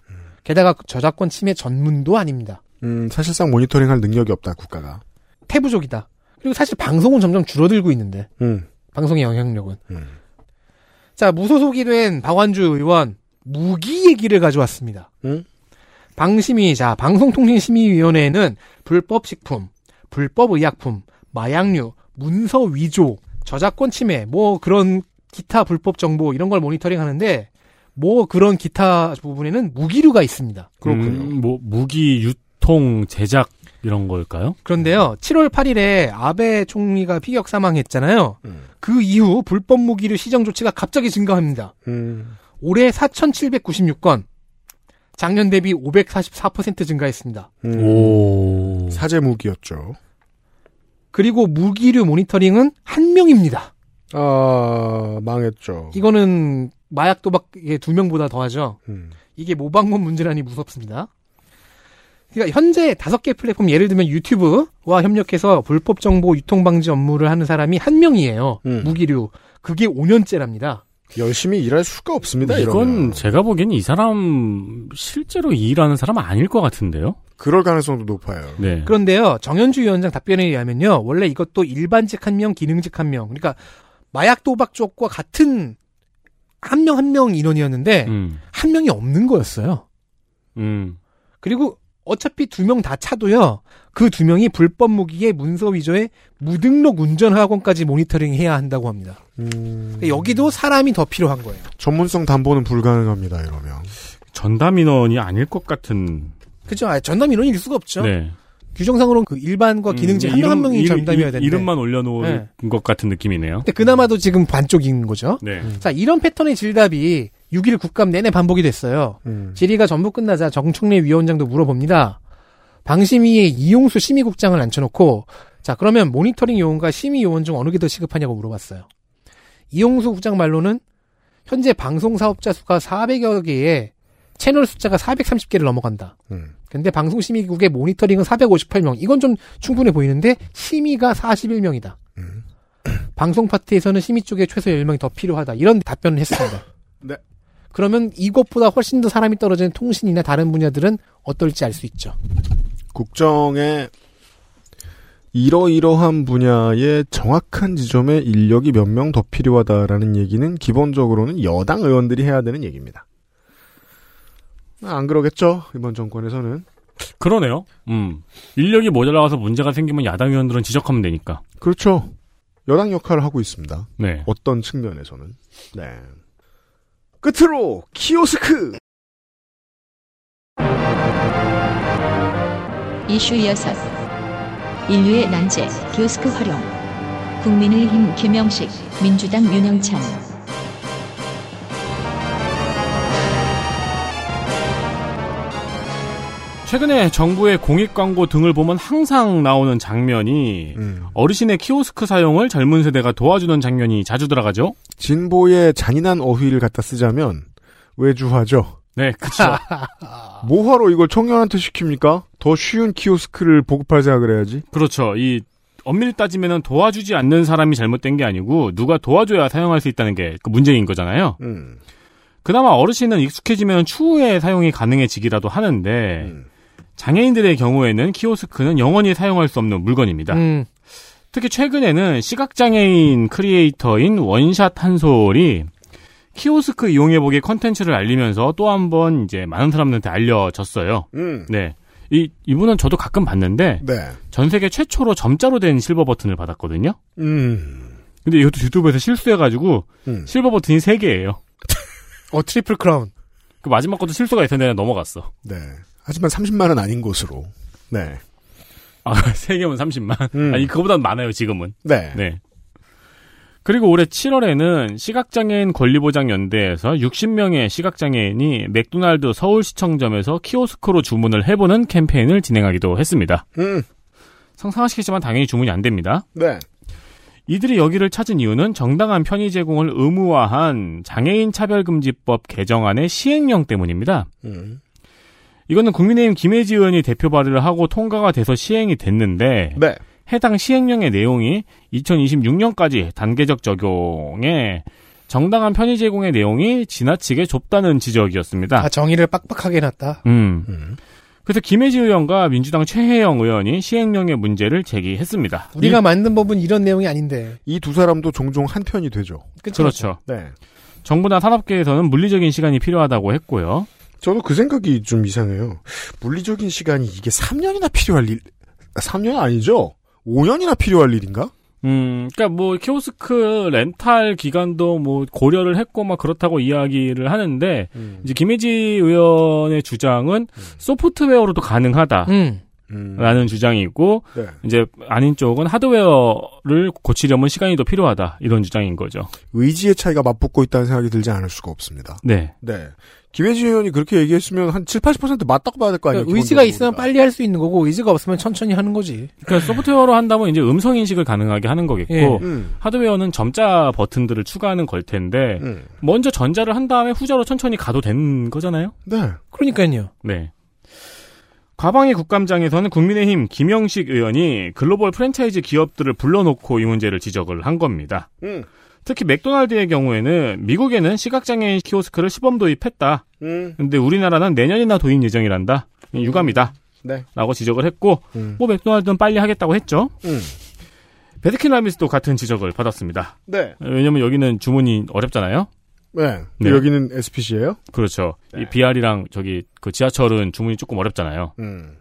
게다가 저작권 침해 전문도 아닙니다. 음, 사실상 모니터링 할 능력이 없다, 국가가. 태부족이다. 그리고 사실 방송은 점점 줄어들고 있는데 음. 방송의 영향력은. 음. 자 무소속이 된 박완주 의원 무기 얘기를 가져왔습니다. 음? 방심위 자 방송통신심의위원회에는 불법 식품, 불법 의약품, 마약류, 문서 위조, 저작권 침해, 뭐 그런 기타 불법 정보 이런 걸 모니터링 하는데 뭐 그런 기타 부분에는 무기류가 있습니다. 음, 뭐 무기 유통 제작 이런 걸까요? 그런데요, 7월 8일에 아베 총리가 피격 사망했잖아요. 그 이후 불법 무기류 시정 조치가 갑자기 증가합니다. 음. 올해 4,796건, 작년 대비 544% 증가했습니다. 음. 오. 사제 무기였죠. 그리고 무기류 모니터링은 한 명입니다. 아, 망했죠. 이거는 마약 도박의 두 명보다 더하죠. 음. 이게 모방법 문제라니 무섭습니다. 그러니까 현재 다섯 개 플랫폼 예를 들면 유튜브와 협력해서 불법 정보 유통 방지 업무를 하는 사람이 한 명이에요. 음. 무기류. 그게 5년째랍니다. 열심히 일할 수가 없습니다. 이건 이러면. 제가 보기엔 이 사람 실제로 일하는 사람 아닐 것 같은데요. 그럴 가능성도 높아요. 네. 그런데요, 정현주 위원장 답변에 의하면요, 원래 이것도 일반직 한 명, 기능직 한 명, 그러니까 마약 도박 쪽과 같은 한 명 한 명 인원이었는데 음. 한 명이 없는 거였어요. 음. 그리고 어차피 두 명 다 차도요, 그 두 명이 불법 무기에 문서 위조에 무등록 운전 학원까지 모니터링 해야 한다고 합니다. 음, 그러니까 여기도 사람이 더 필요한 거예요. 전문성 담보는 불가능합니다. 이러면. 전담 인원이 아닐 것 같은. 그죠? 아, 전담 인원일 수가 없죠. 네. 규정상으로는 그 일반과 기능직 음, 한명 한 명이 이름- 전담이어야 되는데. 이름만 올려놓은 네. 것 같은 느낌이네요. 근데 그나마도 지금 반쪽인 거죠. 네. 자, 이런 패턴의 질답이 6일 국감 내내 반복이 됐어요. 음. 질의가 전부 끝나자 정청래 위원장도 물어봅니다. 방심위에 이용수 심의국장을 앉혀놓고 자 그러면 모니터링 요원과 심의 요원 중 어느 게 더 시급하냐고 물어봤어요. 이용수 국장 말로는 현재 방송 사업자 수가 400여 개에 채널 숫자가 430개를 넘어간다. 음. 근데 방송심의국의 모니터링은 458명. 이건 좀 충분해 보이는데 심의가 41명이다. 음. [CLEARS THROAT] 방송 파트에서는 심의 쪽에 최소 10명이 더 필요하다. 이런 답변을 했습니다. 네. 그러면 이것보다 훨씬 더 사람이 떨어지는 통신이나 다른 분야들은 어떨지 알 수 있죠. 국정의 이러이러한 분야의 정확한 지점에 인력이 몇 명 더 필요하다라는 얘기는 기본적으로는 여당 의원들이 해야 되는 얘기입니다. 안 그러겠죠? 이번 정권에서는. 그러네요. 음. 인력이 모자라서 문제가 생기면 야당 의원들은 지적하면 되니까. 그렇죠. 여당 역할을 하고 있습니다. 네. 어떤 측면에서는. 네. 끝으로 키오스크 이슈 여섯 인류의 난제 키오스크 활용 국민의힘 김영식 민주당 윤영찬 최근에 정부의 공익 광고 등을 보면 항상 나오는 장면이 음. 어르신의 키오스크 사용을 젊은 세대가 도와주는 장면이 자주 들어가죠. 진보의 잔인한 어휘를 갖다 쓰자면 외주화죠. 네, 그쵸. [LAUGHS] 뭐하러 이걸 청년한테 시킵니까? 더 쉬운 키오스크를 보급할 생각을 해야지. 그렇죠. 이 엄밀히 따지면 도와주지 않는 사람이 잘못된 게 아니고 누가 도와줘야 사용할 수 있다는 게그 문제인 거잖아요. 음. 그나마 어르신은 익숙해지면 추후에 사용이 가능해지기라도 하는데 음. 장애인들의 경우에는 키오스크는 영원히 사용할 수 없는 물건입니다. 음, 특히 최근에는 시각장애인 creator인 원샷 한솔이 키오스크 이용해보기 컨텐츠를 알리면서 또 한 번 이제 많은 사람들한테 알려졌어요. 음. 네. 이, 이분은 저도 가끔 봤는데 네. 전 세계 최초로 점자로 된 silver button을 받았거든요. 음. 근데 이것도 유튜브에서 실수해가지고 음. silver button이 3개예요. [LAUGHS] 어 triple crown. 그 마지막 것도 실수가 있었는데 넘어갔어. 네. 하지만 30만은 아닌 것으로. 네. 아, [LAUGHS] 3개면 30만. 음. 아니, 그거보단 많아요, 지금은. 네. 네. 그리고 올해 7월에는 시각장애인 권리보장연대에서 60명의 시각장애인이 맥도날드 서울시청점에서 키오스크로 주문을 해보는 캠페인을 진행하기도 했습니다. 음. 상상하시겠지만 당연히 주문이 안 됩니다. 네. 이들이 여기를 찾은 이유는 정당한 편의 제공을 의무화한 장애인 차별금지법 개정안의 시행령 때문입니다. 음. 이거는 국민의힘 김혜지 의원이 대표 발의를 하고 통과가 돼서 시행이 됐는데 네. 해당 시행령의 내용이 2026년까지 단계적 적용에 정당한 편의 제공의 내용이 지나치게 좁다는 지적이었습니다. 아 정의를 빡빡하게 해놨다. 음. 음. 그래서 김혜지 의원과 민주당 최혜영 의원이 시행령의 문제를 제기했습니다. 우리가 만든 법은 이런 내용이 아닌데. 이 두 사람도 종종 한 편이 되죠. 그쵸? 그렇죠. 네. 정부나 산업계에서는 물리적인 시간이 필요하다고 했고요. 저도 그 생각이 좀 이상해요. 물리적인 시간이 이게 3년이나 필요할 일, 3년 아니죠? 5년이나 필요할 일인가? 음, 그니까 뭐, 키오스크 렌탈 기간도 뭐, 고려를 했고, 막 그렇다고 이야기를 하는데, 이제 김혜지 의원의 주장은 소프트웨어로도 가능하다. 음. 음. 라는 주장이고, 네. 이제 아닌 쪽은 하드웨어를 고치려면 시간이 더 필요하다. 이런 주장인 거죠. 의지의 차이가 맞붙고 있다는 생각이 들지 않을 수가 없습니다. 네. 네. 김혜지 의원이 그렇게 얘기했으면 한 7, 80% 맞다고 봐야 될 거 아니에요? 그러니까 의지가 기본적으로 있으면. 빨리 할 수 있는 거고 의지가 없으면 천천히 하는 거지. 그러니까 소프트웨어로 한다면 이제 음성 인식을 가능하게 하는 거겠고, 예. 음. 하드웨어는 점자 버튼들을 추가하는 걸 텐데, 음. 먼저 전자를 한 다음에 후자로 천천히 가도 되는 거잖아요? 네. 그러니까요. 네. 과방위 국감장에서는 국민의힘 김영식 의원이 글로벌 프랜차이즈 기업들을 불러놓고 이 문제를 지적을 한 겁니다. 음. 특히 맥도날드의 경우에는 미국에는 시각장애인 키오스크를 시범 도입했다. 음. 근데 우리나라는 내년이나 도입 예정이란다. 유감이다. 네. 라고 지적을 했고 음. 뭐 맥도날드는 빨리 하겠다고 했죠. 음. 베스킨 라빈스도 같은 지적을 받았습니다. 네. 왜냐면 여기는 주문이 어렵잖아요. 네. 네. 여기는 SPC예요? 그렇죠. 네. 이 BR이랑 저기 그 지하철은 주문이 조금 어렵잖아요. 음.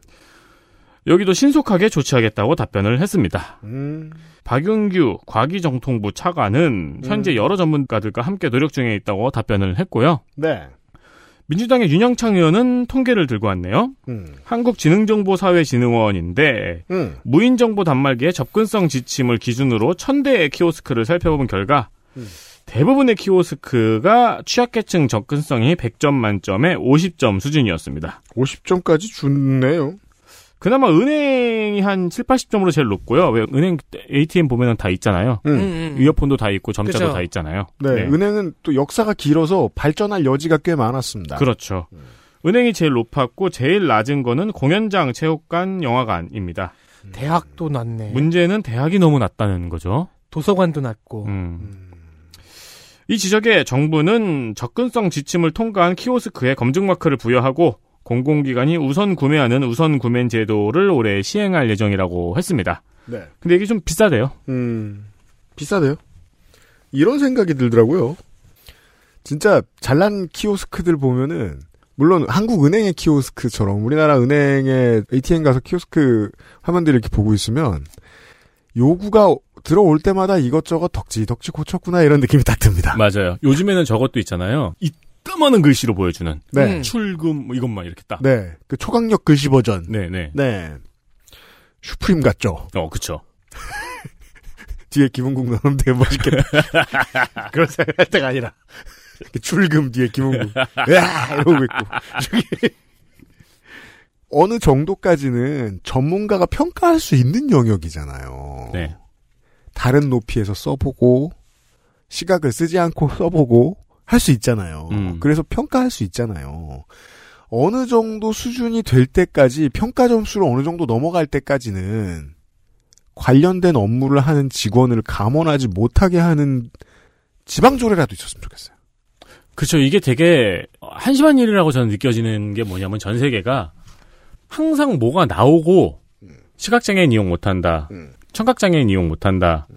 여기도 신속하게 조치하겠다고 답변을 했습니다. 음. 박윤규 과기정통부 차관은 현재 여러 전문가들과 함께 노력 중에 있다고 답변을 했고요. 네. 민주당의 윤영창 의원은 통계를 들고 왔네요. 음. 한국지능정보사회진흥원인데 음. 무인정보 단말기의 접근성 지침을 기준으로 1000대의 키오스크를 살펴본 결과 음. 대부분의 키오스크가 취약계층 접근성이 100점 만점에 50점 수준이었습니다. 50점까지 좋네요. 그나마 은행이 한 7, 80점으로 제일 높고요. 왜 은행 ATM 보면은 다 있잖아요. 음. 음, 음. 이어폰도 다 있고 점자도 그죠. 다 있잖아요. 네, 은행은 또 역사가 길어서 발전할 여지가 꽤 많았습니다. 그렇죠. 은행이 제일 높았고 제일 낮은 거는 공연장, 체육관, 영화관입니다. 대학도 낮네. 문제는 대학이 너무 낮다는 거죠. 도서관도 낮고. 음. 이 지적에 정부는 접근성 지침을 통과한 키오스크에 검증 마크를 부여하고 공공기관이 우선 구매하는 우선 구매 제도를 올해 시행할 예정이라고 했습니다. 네. 근데 이게 좀 비싸대요. 음, 비싸대요. 이런 생각이 들더라고요. 진짜 잘난 키오스크들 보면은 물론 한국은행의 키오스크처럼 우리나라 은행의 ATM 가서 키오스크 화면들 이렇게 보고 있으면 요구가 들어올 때마다 이것저것 덕지 덕지 고쳤구나 이런 느낌이 딱 듭니다. 맞아요. 요즘에는 저것도 있잖아요. 이따만한 글씨로 보여주는 네, 음. 출금 뭐 이것만 이렇게 딱. 네, 그 초강력 글씨 버전. 네, 네. 네, 슈프림 같죠. 어, 그쵸. [LAUGHS] 뒤에 김은국 넣으면 되게 멋있겠다. [LAUGHS] 그런 생각 할 때가 아니라. 출금 뒤에 김은국. [LAUGHS] 으아! 이러고 있고. 저기. 어느 정도까지는 전문가가 평가할 수 있는 영역이잖아요. 네. 다른 높이에서 써보고, 시각을 쓰지 않고 써보고, 할 수 있잖아요. 음. 그래서 평가할 수 있잖아요. 어느 정도 수준이 될 때까지, 평가 점수를 어느 정도 넘어갈 때까지는, 관련된 업무를 하는 직원을 감원하지 못하게 하는 지방조례라도 있었으면 좋겠어요. 그쵸. 이게 되게 한심한 일이라고 저는 느껴지는 게 뭐냐면 전 세계가 항상 뭐가 나오고 시각장애인 이용 못한다. 음. 청각장애인 이용 못한다.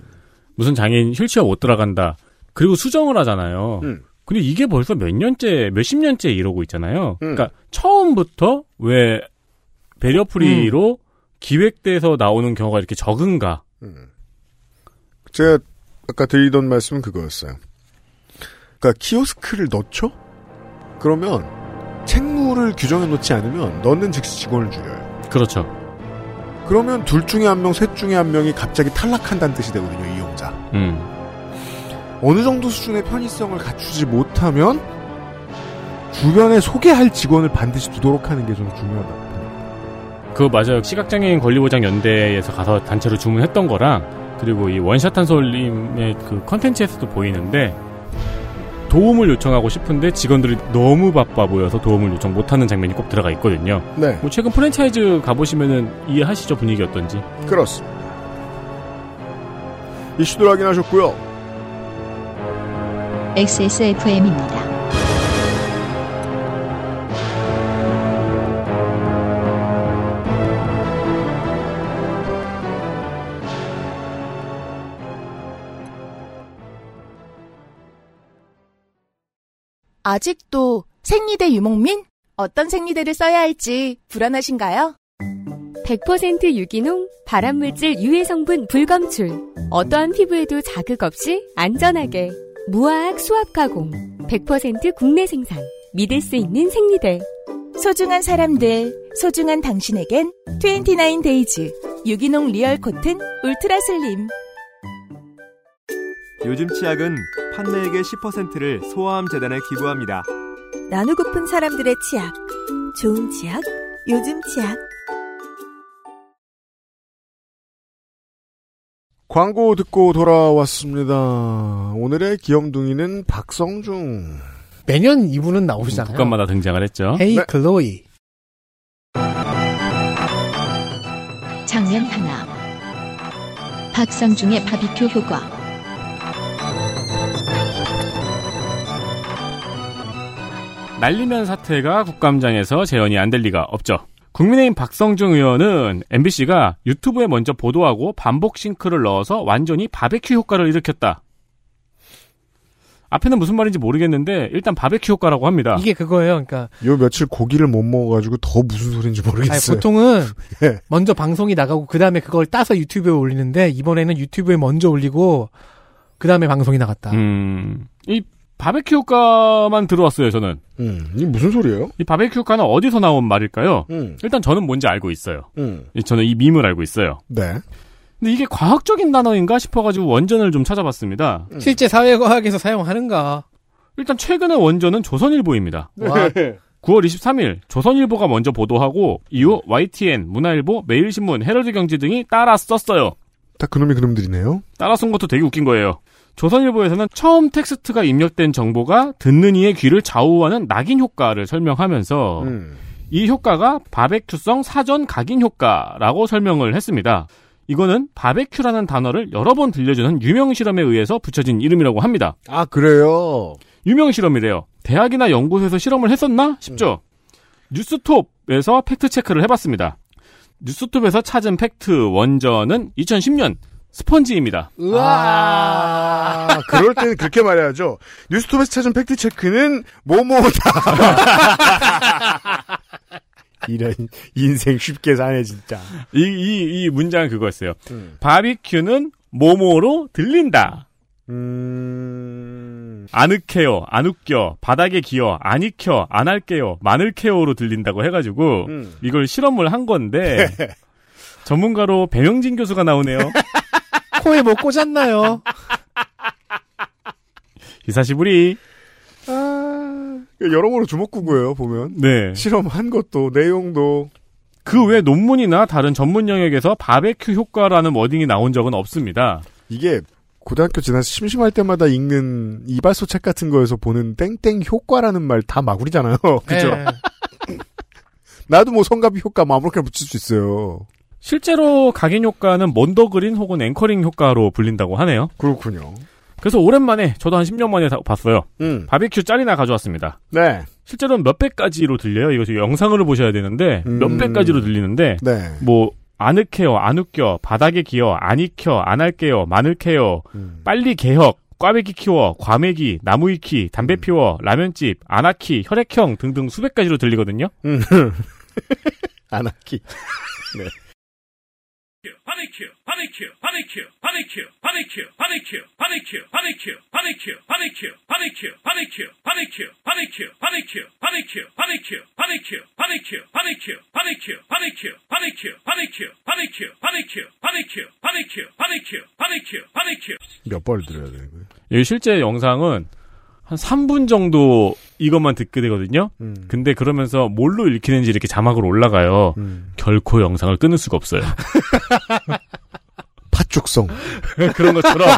무슨 장애인 휠체어 못 들어간다. 그리고 수정을 하잖아요. 음. 근데 이게 벌써 몇 년째, 몇십 년째 이러고 있잖아요. 음. 그러니까 처음부터 왜 배려 프리로 기획돼서 나오는 경우가 이렇게 적은가? 제가 아까 드리던 말씀은 그거였어요. 그러니까 키오스크를 넣죠? 그러면 책무를 규정해 놓지 않으면 넣는 즉시 직원을 줄여요. 그렇죠. 그러면 둘 중에 한 명, 셋 중에 한 명이 갑자기 탈락한다는 뜻이 되거든요, 이용자. 음. 어느 정도 수준의 편의성을 갖추지 못하면 주변에 소개할 직원을 반드시 두도록 하는 게 저는 중요하다. 그거 맞아요. 시각장애인 권리보장 연대에서 가서 단체로 주문했던 거랑 그리고 이 원샷 한솔님의 그 컨텐츠에서도 보이는데 도움을 요청하고 싶은데 직원들이 너무 바빠 보여서 도움을 요청 못하는 장면이 꼭 들어가 있거든요. 네, 뭐 최근 프랜차이즈 가보시면은 이해하시죠 분위기 어떤지. 그렇습니다. 이슈들 확인하셨고요. XSFM입니다. 아직도 생리대 유목민? 어떤 생리대를 써야 할지 불안하신가요? 100% 유기농, 발암물질 유해 성분 불검출. 어떠한 피부에도 자극 없이 안전하게. 무화학 수압 가공. 100% 국내 생산. 믿을 수 있는 생리대. 소중한 사람들, 소중한 당신에겐 29 Days 유기농 real cotton ultra slim. 요즘 치약은 판매액의 10%를 소아암 재단에 기부합니다. 나누고픈 사람들의 치약. 좋은 치약, 요즘 치약. 광고 듣고 돌아왔습니다. 오늘의 기염둥이는 박성중. 매년 이분은 나오시잖아요. 국감마다 등장을 했죠. 헤이 네. 클로이. 장면 하나. 박성중의 바비큐 효과. 날리면 사태가 국감장에서 재현이 안 될 리가 없죠. 국민의힘 박성중 의원은 MBC가 유튜브에 먼저 보도하고 반복 싱크를 넣어서 완전히 바베큐 효과를 일으켰다. 앞에는 무슨 말인지 모르겠는데 일단 바베큐 효과라고 합니다. 이게 그거예요. 그러니까 요 며칠 고기를 못 먹어가지고 더 무슨 소린지 아니, 모르겠어요. 보통은 [LAUGHS] 예. 먼저 방송이 나가고 그 다음에 그걸 따서 유튜브에 올리는데 이번에는 유튜브에 먼저 올리고 그 다음에 방송이 나갔다. 음, 이 바베큐 효과만 들어왔어요, 저는. 음, 이게 무슨 소리예요? 이 바베큐 효과는 어디서 나온 말일까요? 음, 일단 저는 뭔지 알고 있어요. 음, 이- 저는 이 밈을 알고 있어요. 네. 근데 이게 과학적인 단어인가 싶어가지고 원전을 좀 찾아봤습니다. 실제 사회과학에서 사용하는가? 일단 최근의 원전은 조선일보입니다. 와, [LAUGHS] 9월 23일 조선일보가 먼저 보도하고 이후 YTN, 문화일보, 매일신문, 헤럴드경제 등이 따라 썼어요. 다 그놈이 그놈들이네요. 따라 쓴 것도 되게 웃긴 거예요. 조선일보에서는 처음 텍스트가 입력된 정보가 듣는 이의 귀를 좌우하는 낙인 효과를 설명하면서 음, 이 효과가 바베큐성 사전 각인 효과라고 설명을 했습니다. 이거는 바베큐라는 단어를 여러 번 들려주는 유명 실험에 의해서 붙여진 이름이라고 합니다. 아 그래요. 유명 실험이래요. 대학이나 연구소에서 실험을 했었나 싶죠. 뉴스톱에서 fact check를 해봤습니다. 뉴스톱에서 찾은 팩트 원전은 2010년 스펀지입니다. 아, 그럴 때는 그렇게 말해야죠. 뉴스톱에서 찾은 fact check는 뭐뭐다. [LAUGHS] 이런 인생 쉽게 사네 진짜. 이, 이, 이 문장은 그거였어요. 음. 바비큐는 모모로 들린다. 음, 아늑해요, 안 웃겨, 바닥에 기어, 안 익혀, 안 할게요, 마늘 케어로 들린다고 해가지고 음. 이걸 실험을 한 건데 [LAUGHS] 전문가로 배명진 교수가 나오네요. 코에 뭐 꽂았나요? 히사시부리. 아, 여러모로 주목구구예요 보면. 네. 실험한 것도 내용도 그 외 논문이나 다른 전문 영역에서 바베큐 효과라는 워딩이 나온 적은 없습니다. 이게 고등학교 지나서 심심할 때마다 읽는 이발소 책 같은 거에서 보는 땡땡 효과라는 말 다 마구리잖아요. [LAUGHS] 그죠? 예. 나도 뭐 성가비 효과 마음먹게 붙일 수 있어요. 실제로 각인 효과는 몬더그린 혹은 앵커링 효과로 불린다고 하네요. 그렇군요. 그래서 오랜만에 저도 한 10년 만에 다 봤어요. 음. 바베큐 짤이나 가져왔습니다. 네. 실제로는 몇 배까지로 들려요. 이거 지금 영상으로 보셔야 되는데 음. 몇 배까지로 들리는데 네. 뭐 아늑해요, 안 웃겨, 바닥에 기어, 안 익혀, 안 할게요, 마늘 캐요, 음. 빨리 개혁, 꽈배기 키워, 과메기, 나무 익히, 담배 음. 피워, 라면집, 안아키, 혈액형 등등 수백 가지로 들리거든요. [LAUGHS] 음. 안하기. 몇 번을 들어야 되는 거예요? 이 실제 영상은 한 3분 정도 이것만 듣게 되거든요. 음. 근데 그러면서 뭘로 읽히는지 이렇게 자막으로 올라가요. 음. 결코 영상을 끊을 수가 없어요. [LAUGHS] 파죽성. [LAUGHS] 그런 것처럼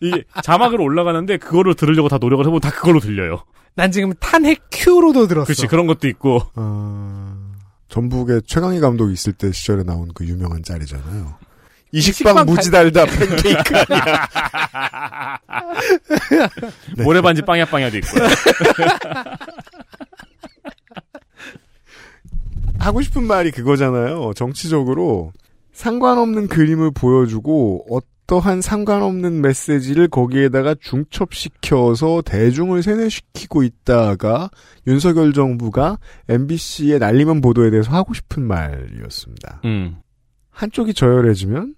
이 자막으로 올라가는데 그거를 들으려고 다 노력을 해보면 다 그걸로 들려요. 난 지금 탄핵 큐로도 들었어. 그렇지 그런 것도 있고 어, 전북에 최강희 감독이 있을 때 시절에 나온 그 유명한 짤이잖아요. 이 식빵 식빵 무지 달다 팬케이크 아니야. [LAUGHS] 모래반지 빵야 빵야도 있고 [LAUGHS] 하고 싶은 말이 그거잖아요. 정치적으로 상관없는 그림을 보여주고 어떠한 상관없는 메시지를 거기에다가 중첩시켜서 대중을 세뇌시키고 있다가 윤석열 정부가 MBC의 날리면 보도에 대해서 하고 싶은 말이었습니다. 음. 한쪽이 저열해지면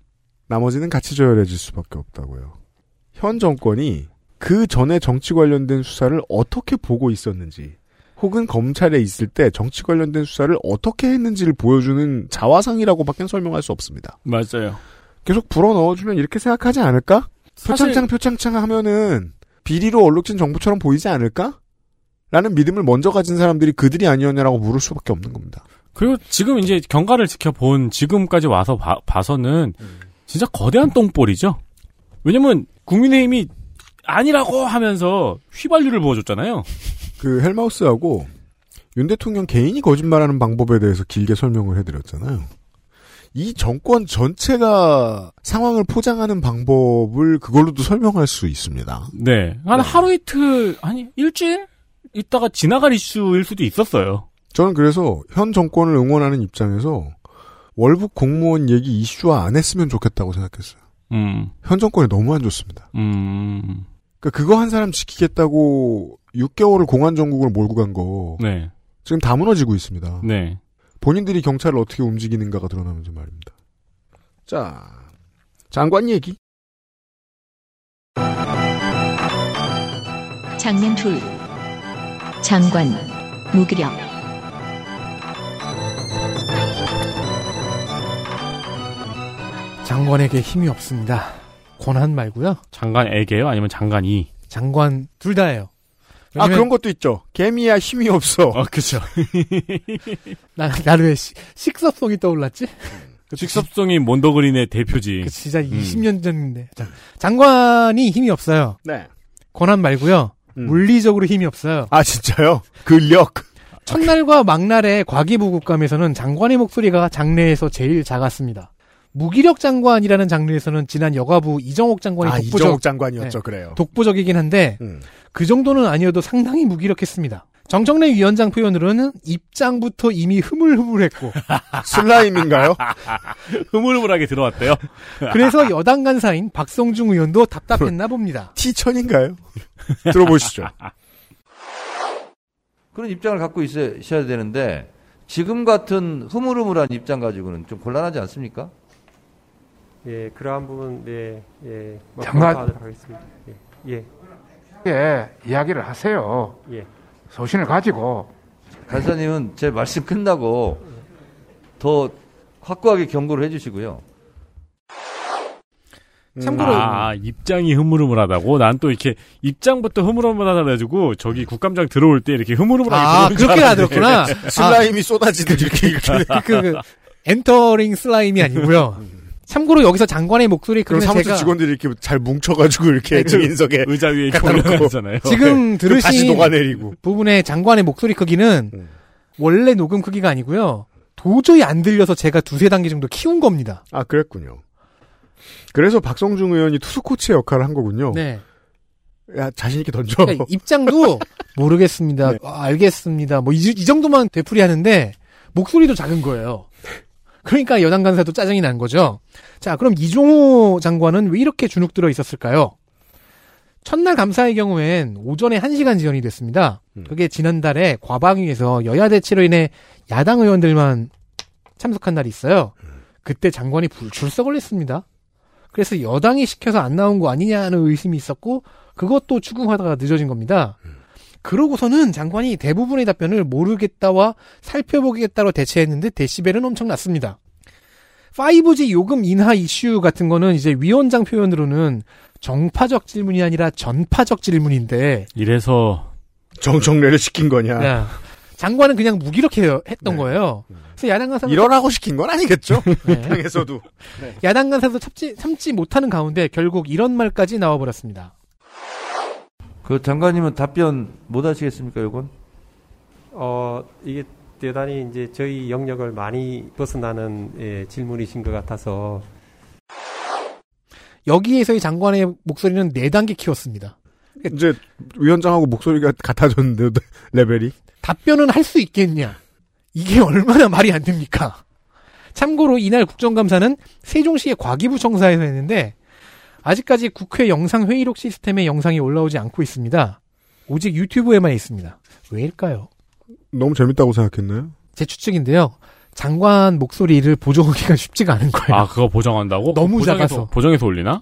나머지는 같이 저열해질 수밖에 없다고요. 현 정권이 그 전에 정치 관련된 수사를 어떻게 보고 있었는지, 혹은 검찰에 있을 때 정치 관련된 수사를 어떻게 했는지를 보여주는 자화상이라고밖에 설명할 수 없습니다. 맞아요. 계속 불어 넣어주면 이렇게 생각하지 않을까? 사실- 표창장 표창장 하면은 비리로 얼룩진 정부처럼 보이지 않을까? 라는 믿음을 먼저 가진 사람들이 그들이 아니었냐라고 물을 수밖에 없는 겁니다. 그리고 지금 이제 경과를 지켜본 지금까지 와서 봐, 봐서는 진짜 거대한 똥볼이죠. 왜냐면 국민의힘이 아니라고 하면서 휘발유를 부어줬잖아요. 그 헬마우스하고 윤 대통령 개인이 거짓말하는 방법에 대해서 길게 설명을 해드렸잖아요. 이 정권 전체가 상황을 포장하는 방법을 그걸로도 설명할 수 있습니다. 네. 한 하루 이틀, 아니, 일주일? 이따가 지나갈 이슈일 수도 있었어요. 저는 그래서 현 정권을 응원하는 입장에서 월북 공무원 얘기 이슈화 안 했으면 좋겠다고 생각했어요. 음, 현 정권이 너무 안 좋습니다. 음, 그러니까 그거 한 사람 지키겠다고 6개월을 공안 정국을 몰고 간 거 네, 지금 다 무너지고 있습니다. 네. 본인들이 경찰을 어떻게 움직이는가가 드러나면서 말입니다. 자, 장관 얘기. 장면 둘. 장관, 무기력. 장관에게 힘이 없습니다. 권한 말고요. 장관에게요? 아니면 장관이? 장관 둘 다예요. 아, 왜냐면 그런 것도 있죠. 개미야 힘이 없어. 어, 그쵸. [LAUGHS] 나, 나는 왜 시- 식섭송이 떠올랐지? [LAUGHS] 직섭성이 몬더그린의 대표지. 그 진짜 음. 20년 전인데. 자, 장관이 힘이 없어요. 네. 권한 말고요. 음. 물리적으로 힘이 없어요. 아, 진짜요? 근력. 첫날과 막날의 과기부 국감에서는 장관의 목소리가 장내에서 제일 작았습니다. 무기력 장관이라는 장르에서는 지난 여가부 이정옥 장관이 아, 독보적, 이정옥 장관이었죠. 네. 그래요. 독보적이긴 한데 음. 그 정도는 아니어도 상당히 무기력했습니다. 정청래 위원장 표현으로는 입장부터 이미 흐물흐물했고 [LAUGHS] 슬라임인가요? [LAUGHS] 흐물흐물하게 들어왔대요. [LAUGHS] 그래서 여당 간사인 박성중 의원도 답답했나 봅니다. 티천인가요? 들어보시죠. 그런 입장을 갖고 있어야 되는데 지금 같은 흐물흐물한 입장 가지고는 좀 곤란하지 않습니까? 예, 그러한 부분, 네, 예, 뭐 장관- 검토하도록 하겠습니다. 예, 예, 예, 이야기를 하세요. 예. 소신을 가지고 간사님은 제 말씀 끝나고 더 확고하게 경고를 해주시고요. 참고로 아, 입장이 흐물흐물하다고? 난 또 이렇게 입장부터 흐물흐물하다 가지고 저기 국감장 들어올 때 이렇게 흐물흐물하게 아 그렇게. 나들었구나. 슬라임이 쏟아지듯 이렇게 이렇게. 그, 그 엔터링 슬라임이 아니고요. 참고로 여기서 장관의 목소리 그럼 사무실 제가 직원들이 이렇게 잘 뭉쳐가지고 이렇게 네, 그 증인석에 의자 위에. 올려놓잖아요. 지금 그 다시 들으신 녹아내리고. 부분의 장관의 목소리 크기는 음. 원래 녹음 크기가 아니고요. 도저히 안 들려서 제가 두세 단계 정도 키운 겁니다. 아, 그랬군요. 그래서 박성중 의원이 투수 코치의 역할을 한 거군요. 네. 야, 자신 있게 던져. 그러니까 입장도 [LAUGHS] 모르겠습니다. 네. 아, 알겠습니다. 뭐, 이, 이 정도만 되풀이 하는데, 목소리도 작은 거예요. 그러니까 여당 간사도 짜증이 난 거죠. 자, 그럼 이종호 장관은 왜 이렇게 주눅 들어 있었을까요? 첫날 감사의 경우엔 오전에 1시간 지연이 됐습니다. 음. 그게 지난달에 과방위에서 여야 대치로 인해 야당 의원들만 참석한 날이 있어요. 그때 장관이 불출석을 했습니다. 그래서 여당이 시켜서 안 나온 거 아니냐는 의심이 있었고 그것도 추궁하다가 늦어진 겁니다. 그러고서는 장관이 대부분의 답변을 모르겠다와 살펴보겠다로 대체했는데 데시벨은 엄청 났습니다. 5G 요금 인하 이슈 같은 거는 이제 위원장 표현으로는 정파적 질문이 아니라 전파적 질문인데 이래서 정청래를 시킨 거냐. 야, 장관은 그냥 무기력해 했던 네. 거예요. 그래서 야당 간사 일어나고 시킨 건 아니겠죠? 네. [LAUGHS] 당에서도. 야당 간사도 참지, 참지 못하는 가운데 결국 이런 말까지 나와버렸습니다. 그 장관님은 답변 못 하시겠습니까, 이건? 어, 이게 대단히 이제 저희 영역을 많이 벗어나는 예, 질문이신 것 같아서 여기에서의 장관의 목소리는 네 단계 키웠습니다. 이제 위원장하고 목소리가 같아졌는데 [LAUGHS] 레벨이. 답변은 할 수 있겠냐? 이게 얼마나 말이 안 됩니까? 참고로 이날 국정감사는 세종시의 과기부청사에서 했는데 아직까지 국회 영상 회의록 시스템에 영상이 올라오지 않고 있습니다. 오직 유튜브에만 있습니다. 왜일까요? 너무 재밌다고 생각했나요? 제 추측인데요. 장관 목소리를 보정하기가 [LAUGHS] 쉽지가 않은 거예요. 아 그거 보정한다고? 너무 보정해서- 작아서. 보정해서 올리나?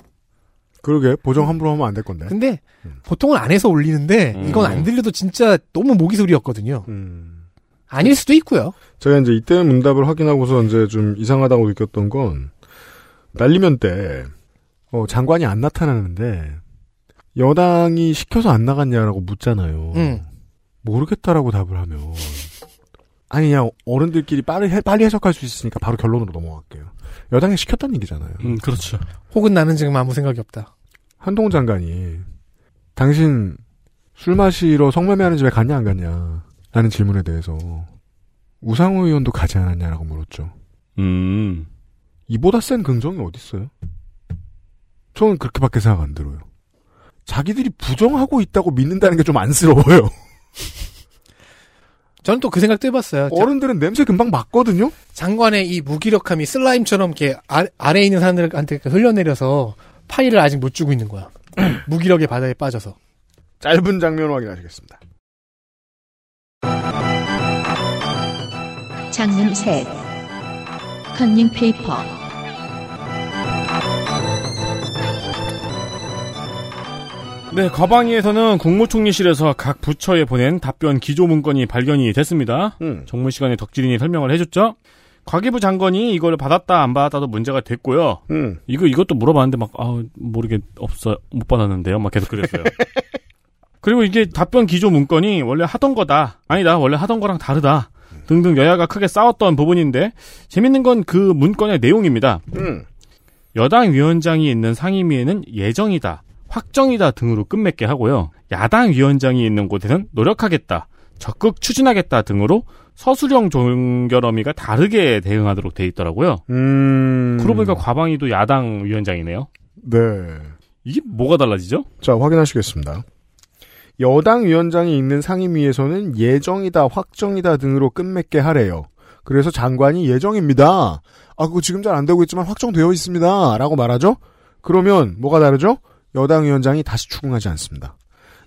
그러게 보정 함부로 하면 안 될 건데. 근데 음. 보통은 안 해서 올리는데 음. 이건 안 들려도 진짜 너무 모기 소리였거든요. 음. 아닐 수도 있고요. 제가 이제 이때 문답을 확인하고서 이제 좀 이상하다고 느꼈던 건 날리면 때 어, 장관이 안 나타나는데 여당이 시켜서 안 나갔냐라고 묻잖아요. 음. 모르겠다라고 답을 하면 아니 그냥 어른들끼리 빨리 해, 빨리 해석할 수 있으니까 바로 결론으로 넘어갈게요. 여당이 시켰다는 얘기잖아요. 음 그렇죠. 혹은 나는 지금 아무 생각이 없다. 한동훈 장관이 당신 술 마시러 성매매하는 집에 갔냐 안 갔냐 라는 질문에 대해서 우상호 의원도 가지 않았냐라고 물었죠. 음 이보다 센 긍정이 어딨어요? 저는 그렇게밖에 생각 안 들어요. 자기들이 부정하고 있다고 믿는다는 게 좀 안쓰러워요. [LAUGHS] 저는 또 그 생각도 해봤어요. 자- 어른들은 냄새 금방 맡거든요. 장관의 이 무기력함이 슬라임처럼 이렇게 아, 아래에 있는 사람들한테 흘러내려서 파일을 아직 못 주고 있는 거야. [CLEARS THROAT] 무기력의 바다에 빠져서. 짧은 장면 확인하시겠습니다. 장면 셋. 컨닝 페이퍼. 네, 과방위에서는 국무총리실에서 각 부처에 보낸 답변 기조 문건이 발견이 됐습니다. 음. 정문 시간에 덕질인이 설명을 해줬죠. 과기부 장관이 이걸 받았다 안 받았다도 문제가 됐고요. 음. 이거 이것도 물어봤는데 막 아, 모르겠 없어 못 받았는데요. 막 계속 그랬어요. [LAUGHS] 그리고 이게 답변 기조 문건이 원래 하던 거다. 아니다. 원래 하던 거랑 다르다. 등등 여야가 크게 싸웠던 부분인데 재밌는 건 그 문건의 내용입니다. 음. 여당 위원장이 있는 상임위에는 예정이다, 확정이다 등으로 끝맺게 하고요. 야당 위원장이 있는 곳에는 노력하겠다, 적극 추진하겠다 등으로 서술형 종결어미가 다르게 대응하도록 돼 있더라고요. 음. 그러고 보니까 과방위도 야당 위원장이네요. 네. 이게 뭐가 달라지죠? 자, 확인하시겠습니다. 여당 위원장이 있는 상임위에서는 예정이다, 확정이다 등으로 끝맺게 하래요. 그래서 장관이 예정입니다. 아, 그거 지금 잘 안 되고 있지만 확정되어 있습니다. 라고 말하죠? 그러면 뭐가 다르죠? 여당 위원장이 다시 추궁하지 않습니다.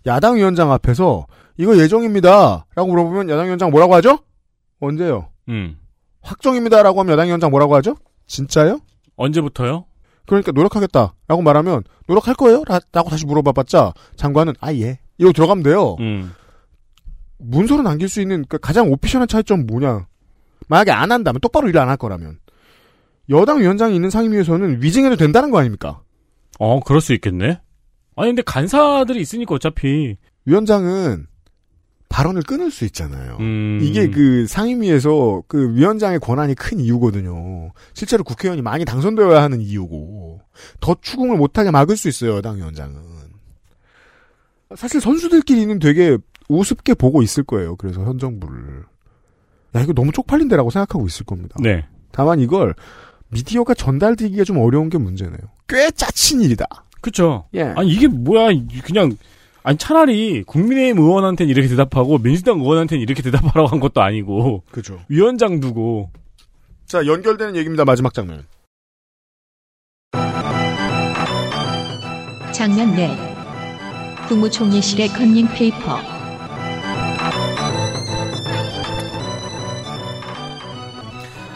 야당 위원장 앞에서 이거 예정입니다. 라고 물어보면 야당 위원장 뭐라고 하죠? 언제요? 음. 확정입니다. 라고 하면 여당 위원장 뭐라고 하죠? 진짜요? 언제부터요? 그러니까 노력하겠다. 라고 말하면 노력할 거예요? 라- 라고 다시 물어봐봤자 장관은 아 예. 이러고 들어가면 돼요. 음. 문서로 남길 수 있는 그 가장 오피셜한 차이점은 뭐냐? 만약에 안 한다면 똑바로 일안할 거라면 여당 위원장이 있는 상임위에서는 위증해도 된다는 거 아닙니까? 어, 그럴 수 있겠네. 아니 근데 간사들이 있으니까 어차피 위원장은 발언을 끊을 수 있잖아요. 음. 이게 그 상임위에서 그 위원장의 권한이 큰 이유거든요. 실제로 국회의원이 많이 당선되어야 하는 이유고 더 추궁을 못하게 막을 수 있어요. 여당 위원장은 사실 선수들끼리는 되게 우습게 보고 있을 거예요. 그래서 현 정부를 야 이거 너무 쪽팔린데라고 생각하고 있을 겁니다. 네. 다만 이걸 미디어가 전달되기가 좀 어려운 게 문제네요. 꽤 짜친 일이다. 그쵸. 예. 아니 이게 뭐야 그냥 아니 차라리 국민의힘 의원한테는 이렇게 대답하고 민주당 의원한테는 이렇게 대답하라고 한 것도 아니고 그죠. 위원장 두고 자 연결되는 얘기입니다. 마지막 장면. 장면 넷. 국무총리실의 컨닝 페이퍼.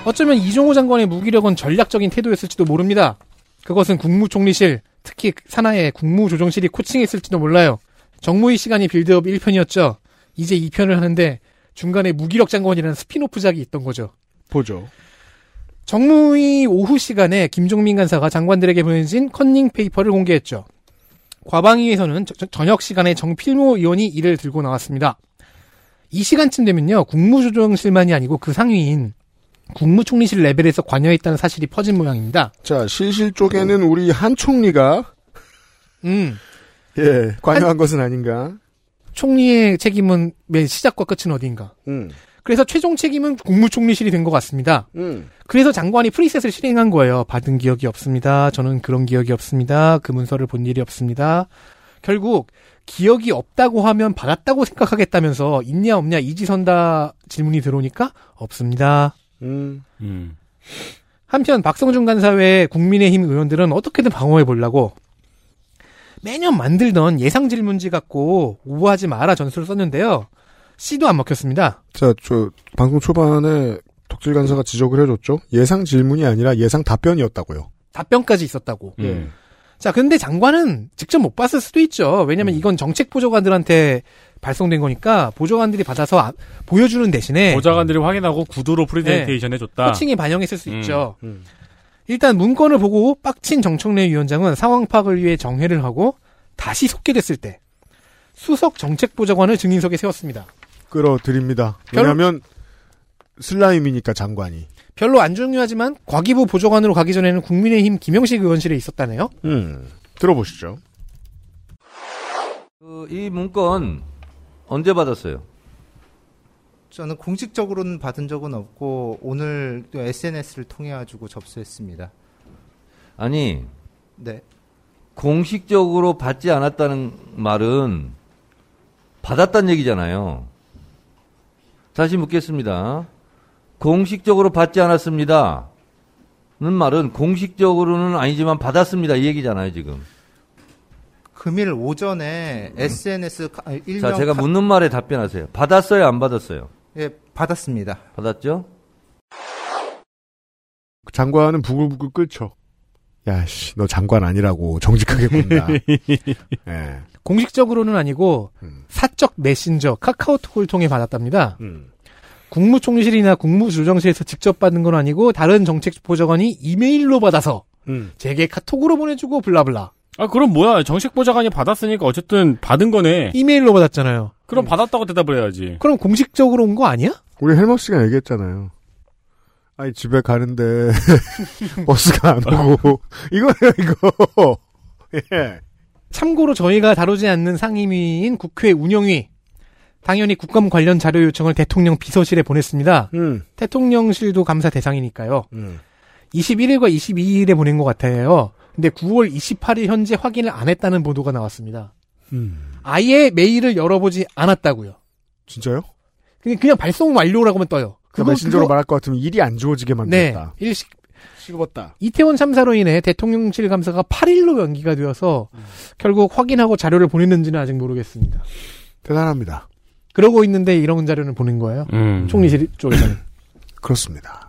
어쩌면 이종호 장관의 무기력은 전략적인 태도였을지도 모릅니다. 그것은 국무총리실, 특히 산하의 국무조정실이 코칭했을지도 몰라요. 정무위 시간이 빌드업 1편이었죠. 이제 2편을 하는데 중간에 무기력 장관이라는 spin-off작이 있던 거죠. 보죠. 정무위 오후 시간에 김종민 간사가 장관들에게 보내진 컨닝 페이퍼를 공개했죠. 과방위에서는 저- 저- 저녁 시간에 정필모 의원이 이를 들고 나왔습니다. 이 시간쯤 되면요, 국무조정실만이 아니고 그 상위인 국무총리실 레벨에서 관여했다는 사실이 퍼진 모양입니다. 자 실실 쪽에는 우리 한 총리가 음, 예 관여한 것은 아닌가. 총리의 책임은 맨 시작과 끝은 어디인가. 음. 그래서 최종 책임은 국무총리실이 된 것 같습니다. 음. 그래서 장관이 프리셋을 실행한 거예요. 받은 기억이 없습니다. 저는 그런 기억이 없습니다. 그 문서를 본 일이 없습니다. 결국 기억이 없다고 하면 받았다고 생각하겠다면서 있냐 없냐 이지선다 질문이 들어오니까 없습니다. 음. 음. 한편 박성준 간사 외 국민의힘 의원들은 어떻게든 방어해 보려고 매년 만들던 예상 질문지 갖고 오버하지 마라 전술을 썼는데요. 씨도 안 먹혔습니다. 자, 저 방송 초반에 덕질 간사가 지적을 해줬죠. 예상 질문이 아니라 예상 답변이었다고요. 답변까지 있었다고. 음. 자, 근데 장관은 직접 못 봤을 수도 있죠. 왜냐면 이건 정책 보좌관들한테 발송된 거니까 보좌관들이 받아서 아- 보여주는 대신에 보좌관들이 확인하고 구두로 프레젠테이션 해줬다. 코칭에 반영했을 수 음. 있죠. 일단 문건을 보고 빡친 정청래 위원장은 상황 파악을 위해 정회를 하고 다시 속개됐을 때 수석 정책보좌관을 증인석에 세웠습니다. 끌어드립니다. 별- 왜냐하면 슬라임이니까 장관이. 별로 안 중요하지만 과기부 보좌관으로 가기 전에는 국민의힘 김영식 의원실에 있었다네요. 음. 들어보시죠. 그, 이 문건 언제 받았어요? 저는 공식적으로는 받은 적은 없고 오늘 또 SNS를 통해 가지고 접수했습니다. 아니 네. 공식적으로 받지 않았다는 말은 받았다는 얘기잖아요. 다시 묻겠습니다. 공식적으로 받지 않았습니다. 는 말은 공식적으로는 아니지만 받았습니다. 이 얘기잖아요, 지금. 금일 오전에 SNS 카- 아, 일명 자, 제가 카- 묻는 말에 답변하세요. 받았어요, 안 받았어요? 예, 받았습니다. 받았죠? 장관은 부글부글 끓죠. 야, 씨, 너 장관 아니라고 정직하게 군다. [LAUGHS] 예. 공식적으로는 아니고 사적 메신저 카카오톡을 통해 받았답니다. 음. 국무총리실이나 국무조정실에서 직접 받은 건 아니고 다른 정책보좌관이 이메일로 받아서 음. 제게 카톡으로 보내주고 블라블라 아, 그럼 뭐야. 정식 보좌관이 받았으니까 어쨌든 받은 거네. 이메일로 받았잖아요. 그럼 받았다고 대답을 해야지. 그럼 공식적으로 온 거 아니야? 우리 헬머 씨가 얘기했잖아요. 아니, 집에 가는데, [LAUGHS] 버스가 안 오고, [LAUGHS] 이거예요, 이거. [LAUGHS] 예. 참고로 저희가 다루지 않는 상임위인 국회 운영위 당연히 국감 관련 자료 요청을 대통령 비서실에 보냈습니다. 음. 대통령실도 감사 대상이니까요. 음. 21일과 22일에 보낸 것 같아요. 근데 9월 28일 현재 확인을 안 했다는 보도가 나왔습니다. 음. 아예 메일을 열어보지 않았다고요. 진짜요? 그냥, 그냥 발송 완료라고만 떠요. 그 메신저로 말할 것 같으면 일이 안 주어지게 네. 만들었다. 일식, 식었다. 이태원 참사로 인해 대통령실 감사가 8일로 연기가 되어서 결국 확인하고 자료를 보냈는지는 아직 모르겠습니다. 대단합니다. 그러고 있는데 이런 자료는 보낸 거예요. 음. 총리실 쪽에서는. [CLEARS THROAT] 그렇습니다.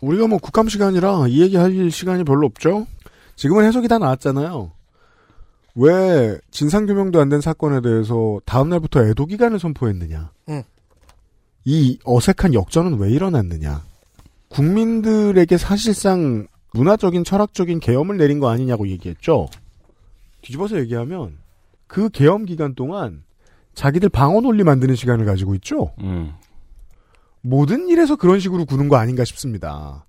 우리가 뭐 국감 시간이라 이 얘기 할 시간이 별로 없죠? 지금은 해석이 다 나왔잖아요. 왜 진상규명도 안 된 사건에 대해서 다음날부터 애도 기간을 선포했느냐. 응. 이 어색한 역전은 왜 일어났느냐. 국민들에게 사실상 문화적인 철학적인 계엄을 내린 거 아니냐고 얘기했죠. 뒤집어서 얘기하면 그 계엄 기간 동안 자기들 방어 논리 만드는 시간을 가지고 있죠. 음. 모든 일에서 그런 식으로 구는 거 아닌가 싶습니다.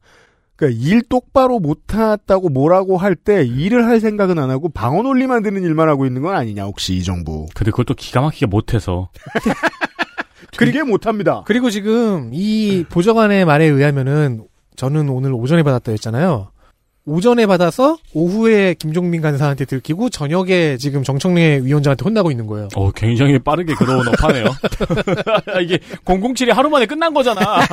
그러니까 일 똑바로 못했다고 뭐라고 할 때 일을 할 생각은 안 하고 방어 논리 만드는 일만 하고 있는 건 아니냐 혹시 이 정부. 근데 그것도 기가 막히게 못해서. [LAUGHS] 되게 못합니다. 그리고 지금 이 보좌관의 말에 의하면은 저는 오늘 오전에 받았다 했잖아요. 오전에 받아서 오후에 김종민 간사한테 들키고 저녁에 지금 정청래 위원장한테 혼나고 있는 거예요. 어, 굉장히 빠르게 그러온 업하네요. [LAUGHS] 이게 007이 하루 만에 끝난 거잖아. [LAUGHS]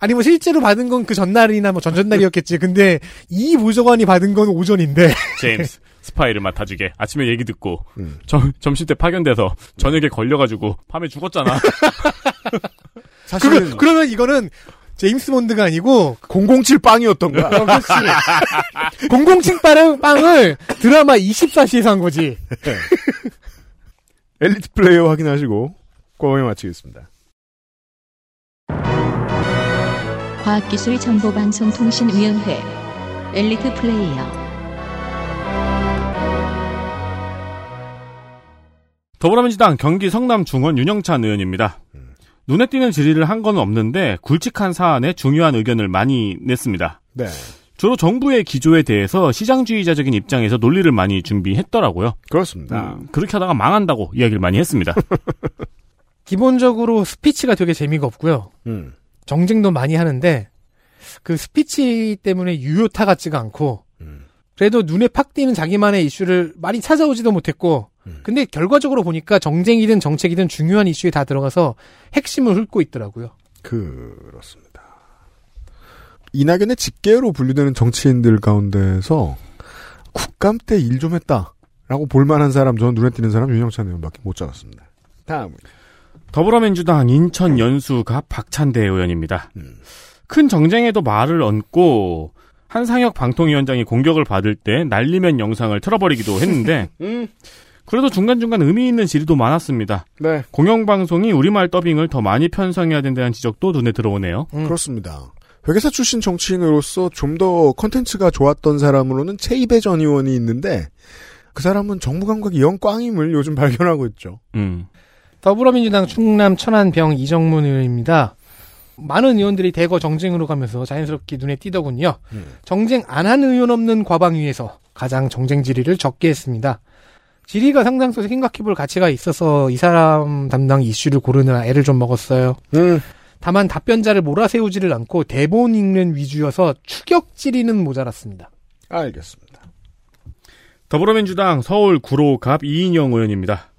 아니 뭐 실제로 받은 건 그 전날이나 뭐 전전날이었겠지. 근데 이 보좌관이 받은 건 오전인데. [LAUGHS] 제임스, 스파이를 맡아주게. 아침에 얘기 듣고, 점, 점심 때 파견돼서 저녁에 걸려가지고 밤에 죽었잖아. 사실은 그러, 그러면 이거는 제임스 본드가 아니고 007 빵이었던 거야. 어, 그렇지. [LAUGHS] 007 빵을, 빵을 드라마 24시에서 한 거지. [LAUGHS] 엘리트 플레이어 확인하시고 과거에 마치겠습니다. 과학기술 정보방송통신위원회 엘리트 플레이어 더불어민주당 경기 성남 중원 윤영찬 의원입니다. 눈에 띄는 질의를 한 건 없는데 굵직한 사안에 중요한 의견을 많이 냈습니다. 네. 주로 정부의 기조에 대해서 시장주의자적인 입장에서 논리를 많이 준비했더라고요. 그렇습니다. 음, 그렇게 하다가 망한다고 이야기를 많이 했습니다. [LAUGHS] 기본적으로 스피치가 되게 재미가 없고요. 음. 정쟁도 많이 하는데 그 스피치 때문에 유효타 같지가 않고 그래도 눈에 팍 띄는 자기만의 이슈를 많이 찾아오지도 못했고 근데 결과적으로 보니까 정쟁이든 정책이든 중요한 이슈에 다 들어가서 핵심을 훑고 있더라고요. 그렇습니다. 이낙연의 직계로 분류되는 정치인들 가운데서 국감 때 일 좀 했다라고 볼만한 사람 저는 눈에 띄는 사람 윤영찬 의원밖에 못 잡았습니다. 다음 더불어민주당 인천 연수갑 박찬대 의원입니다. 큰 정쟁에도 말을 얹고 한상혁 방통위원장이 공격을 받을 때 날리면 영상을 틀어버리기도 했는데 [LAUGHS] 음. 그래도 중간중간 의미 있는 질의도 많았습니다. 네. 공영방송이 우리말 더빙을 더 많이 편성해야 된다는 지적도 눈에 들어오네요. 그렇습니다. 회계사 출신 정치인으로서 좀 더 컨텐츠가 좋았던 사람으로는 최이배 전 의원이 있는데 그 사람은 정부 감각이 영 꽝임을 요즘 발견하고 있죠. 음. 더불어민주당 충남 천안병 이정문 의원입니다. 많은 의원들이 대거 정쟁으로 가면서 자연스럽게 눈에 띄더군요. 정쟁 안 한 의원 없는 과방 위에서 가장 정쟁 질의를 적게 했습니다. 질의가 상당수 생각해볼 가치가 있어서 이 사람 담당 이슈를 고르느라 애를 좀 먹었어요. 다만 답변자를 몰아세우지를 않고 대본 읽는 위주여서 추격 질의는 모자랐습니다. 알겠습니다. 더불어민주당 서울 구로갑 이인영 의원입니다.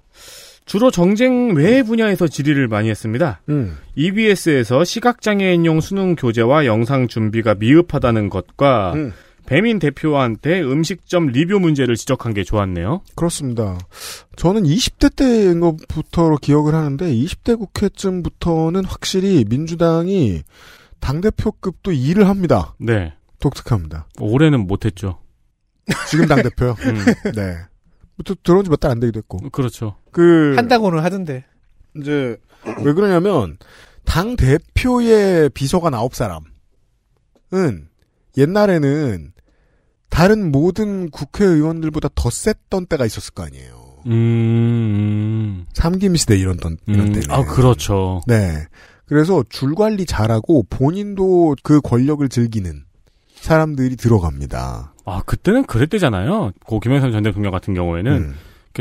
주로 정쟁 외 분야에서 질의를 많이 했습니다. 음. EBS에서 시각장애인용 수능 교재와 영상 준비가 미흡하다는 것과 음. 배민 대표한테 음식점 리뷰 문제를 지적한 게 좋았네요. 그렇습니다. 저는 20대 때인 것부터로 기억을 하는데 20대 국회쯤부터는 확실히 민주당이 당대표급도 일을 합니다. 네. 독특합니다. 올해는 못했죠. 지금 당대표요? [LAUGHS] 음. 네. 또 들어온 지 몇 달 안 되기도 했고. 그렇죠. 그, 한다고는 하던데. 이제, 왜 그러냐면, 당 대표의 비서관 9사람은, 옛날에는, 다른 모든 국회의원들보다 더 셌던 때가 있었을 거 아니에요. 음. 삼김 시대 이런, 던, 이런 음. 때는. 아, 그렇죠. 네. 그래서 줄 관리 잘하고 본인도 그 권력을 즐기는 사람들이 들어갑니다. 아, 그때는 그랬대잖아요. 고 김영삼 전 대통령 같은 경우에는 음.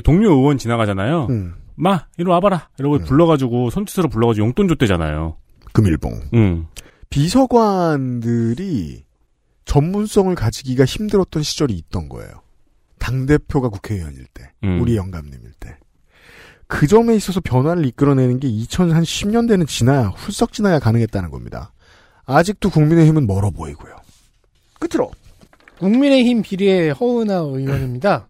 동료 의원 지나가잖아요. 음. 마, 이리 와봐라. 이러고 불러가지고 손짓으로 불러가지고 용돈 줬대잖아요. 금일봉. 음. 비서관들이 전문성을 가지기가 힘들었던 시절이 있던 거예요. 당대표가 국회의원일 때, 음. 우리 영감님일 때. 그 점에 있어서 변화를 이끌어내는 게 2010년대는 지나야, 훌쩍 지나야 가능했다는 겁니다. 아직도 국민의힘은 멀어 보이고요. 끝으로. 국민의힘 비리의 허은하 의원입니다.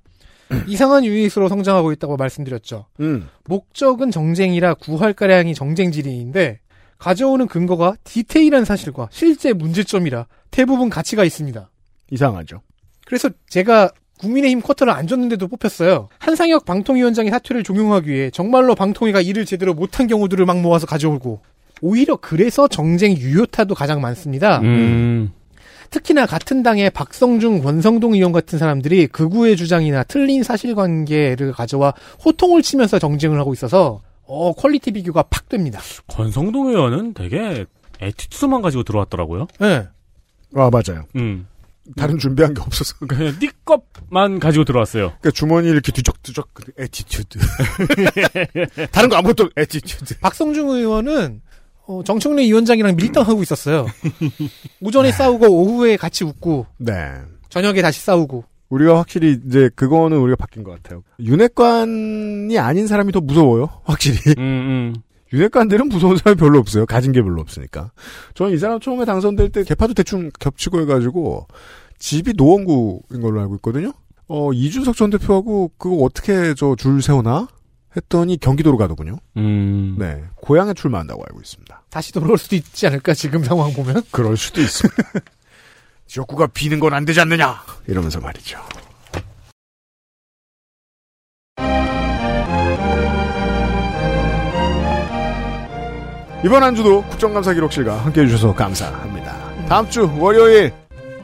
[CLEARS THROAT] 이상한 유닛으로 성장하고 있다고 말씀드렸죠. 음. 목적은 정쟁이라 구할가량이 정쟁 질의인데 가져오는 근거가 디테일한 사실과 실제 문제점이라 대부분 가치가 있습니다. 이상하죠. 그래서 제가 국민의힘 쿼터를 안 줬는데도 뽑혔어요. 한상혁 방통위원장의 사퇴를 종용하기 위해 정말로 방통위가 일을 제대로 못한 경우들을 막 모아서 가져오고 오히려 그래서 정쟁 유효타도 가장 많습니다. 음. 특히나 같은 당의 박성중, 권성동 의원 같은 사람들이 극우의 주장이나 틀린 사실관계를 가져와 호통을 치면서 정쟁을 하고 있어서 어 quality 비교가 팍 됩니다. 권성동 의원은 되게 attitude만 가지고 들어왔더라고요. 네. 아, 맞아요. 음. 다른 준비한 게 없어서. 그냥 네 것만 가지고 들어왔어요. 그러니까 주머니 이렇게 뒤적뒤적, 그 attitude. [LAUGHS] 다른 거 아무것도 attitude. 박성중 의원은 어, 정청래 위원장이랑 밀당하고 있었어요. 오전에 싸우고 오후에 같이 웃고 네. 저녁에 다시 싸우고 우리가 확실히 이제 그거는 우리가 바뀐 것 같아요. 윤핵관이 아닌 사람이 더 무서워요. 확실히. 음, 윤핵관들은 무서운 사람이 별로 없어요. 가진 게 별로 없으니까. 저는 이 사람 처음에 당선될 때 개파도 대충 겹치고 해가지고 집이 노원구인 걸로 알고 있거든요. 어 이준석 전 대표하고 그거 어떻게 저 줄 세우나 했더니 경기도로 가더군요. 음. 네, 고향에 출마한다고 알고 있습니다. 다시 돌아올 수도 있지 않을까 지금 상황 보면 그럴 수도 있습니다. [LAUGHS] 지역구가 비는 건 안 되지 않느냐 이러면서 말이죠. 이번 한 주도 국정감사 기록실과 함께 해 주셔서 감사합니다. 다음 주 월요일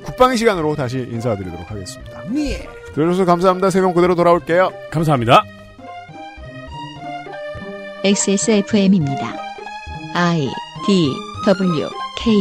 국방의 시간으로 다시 인사드리도록 하겠습니다. 네. 들어주셔서 감사합니다. 세 명 그대로 돌아올게요. 감사합니다. XSFM입니다. I D W K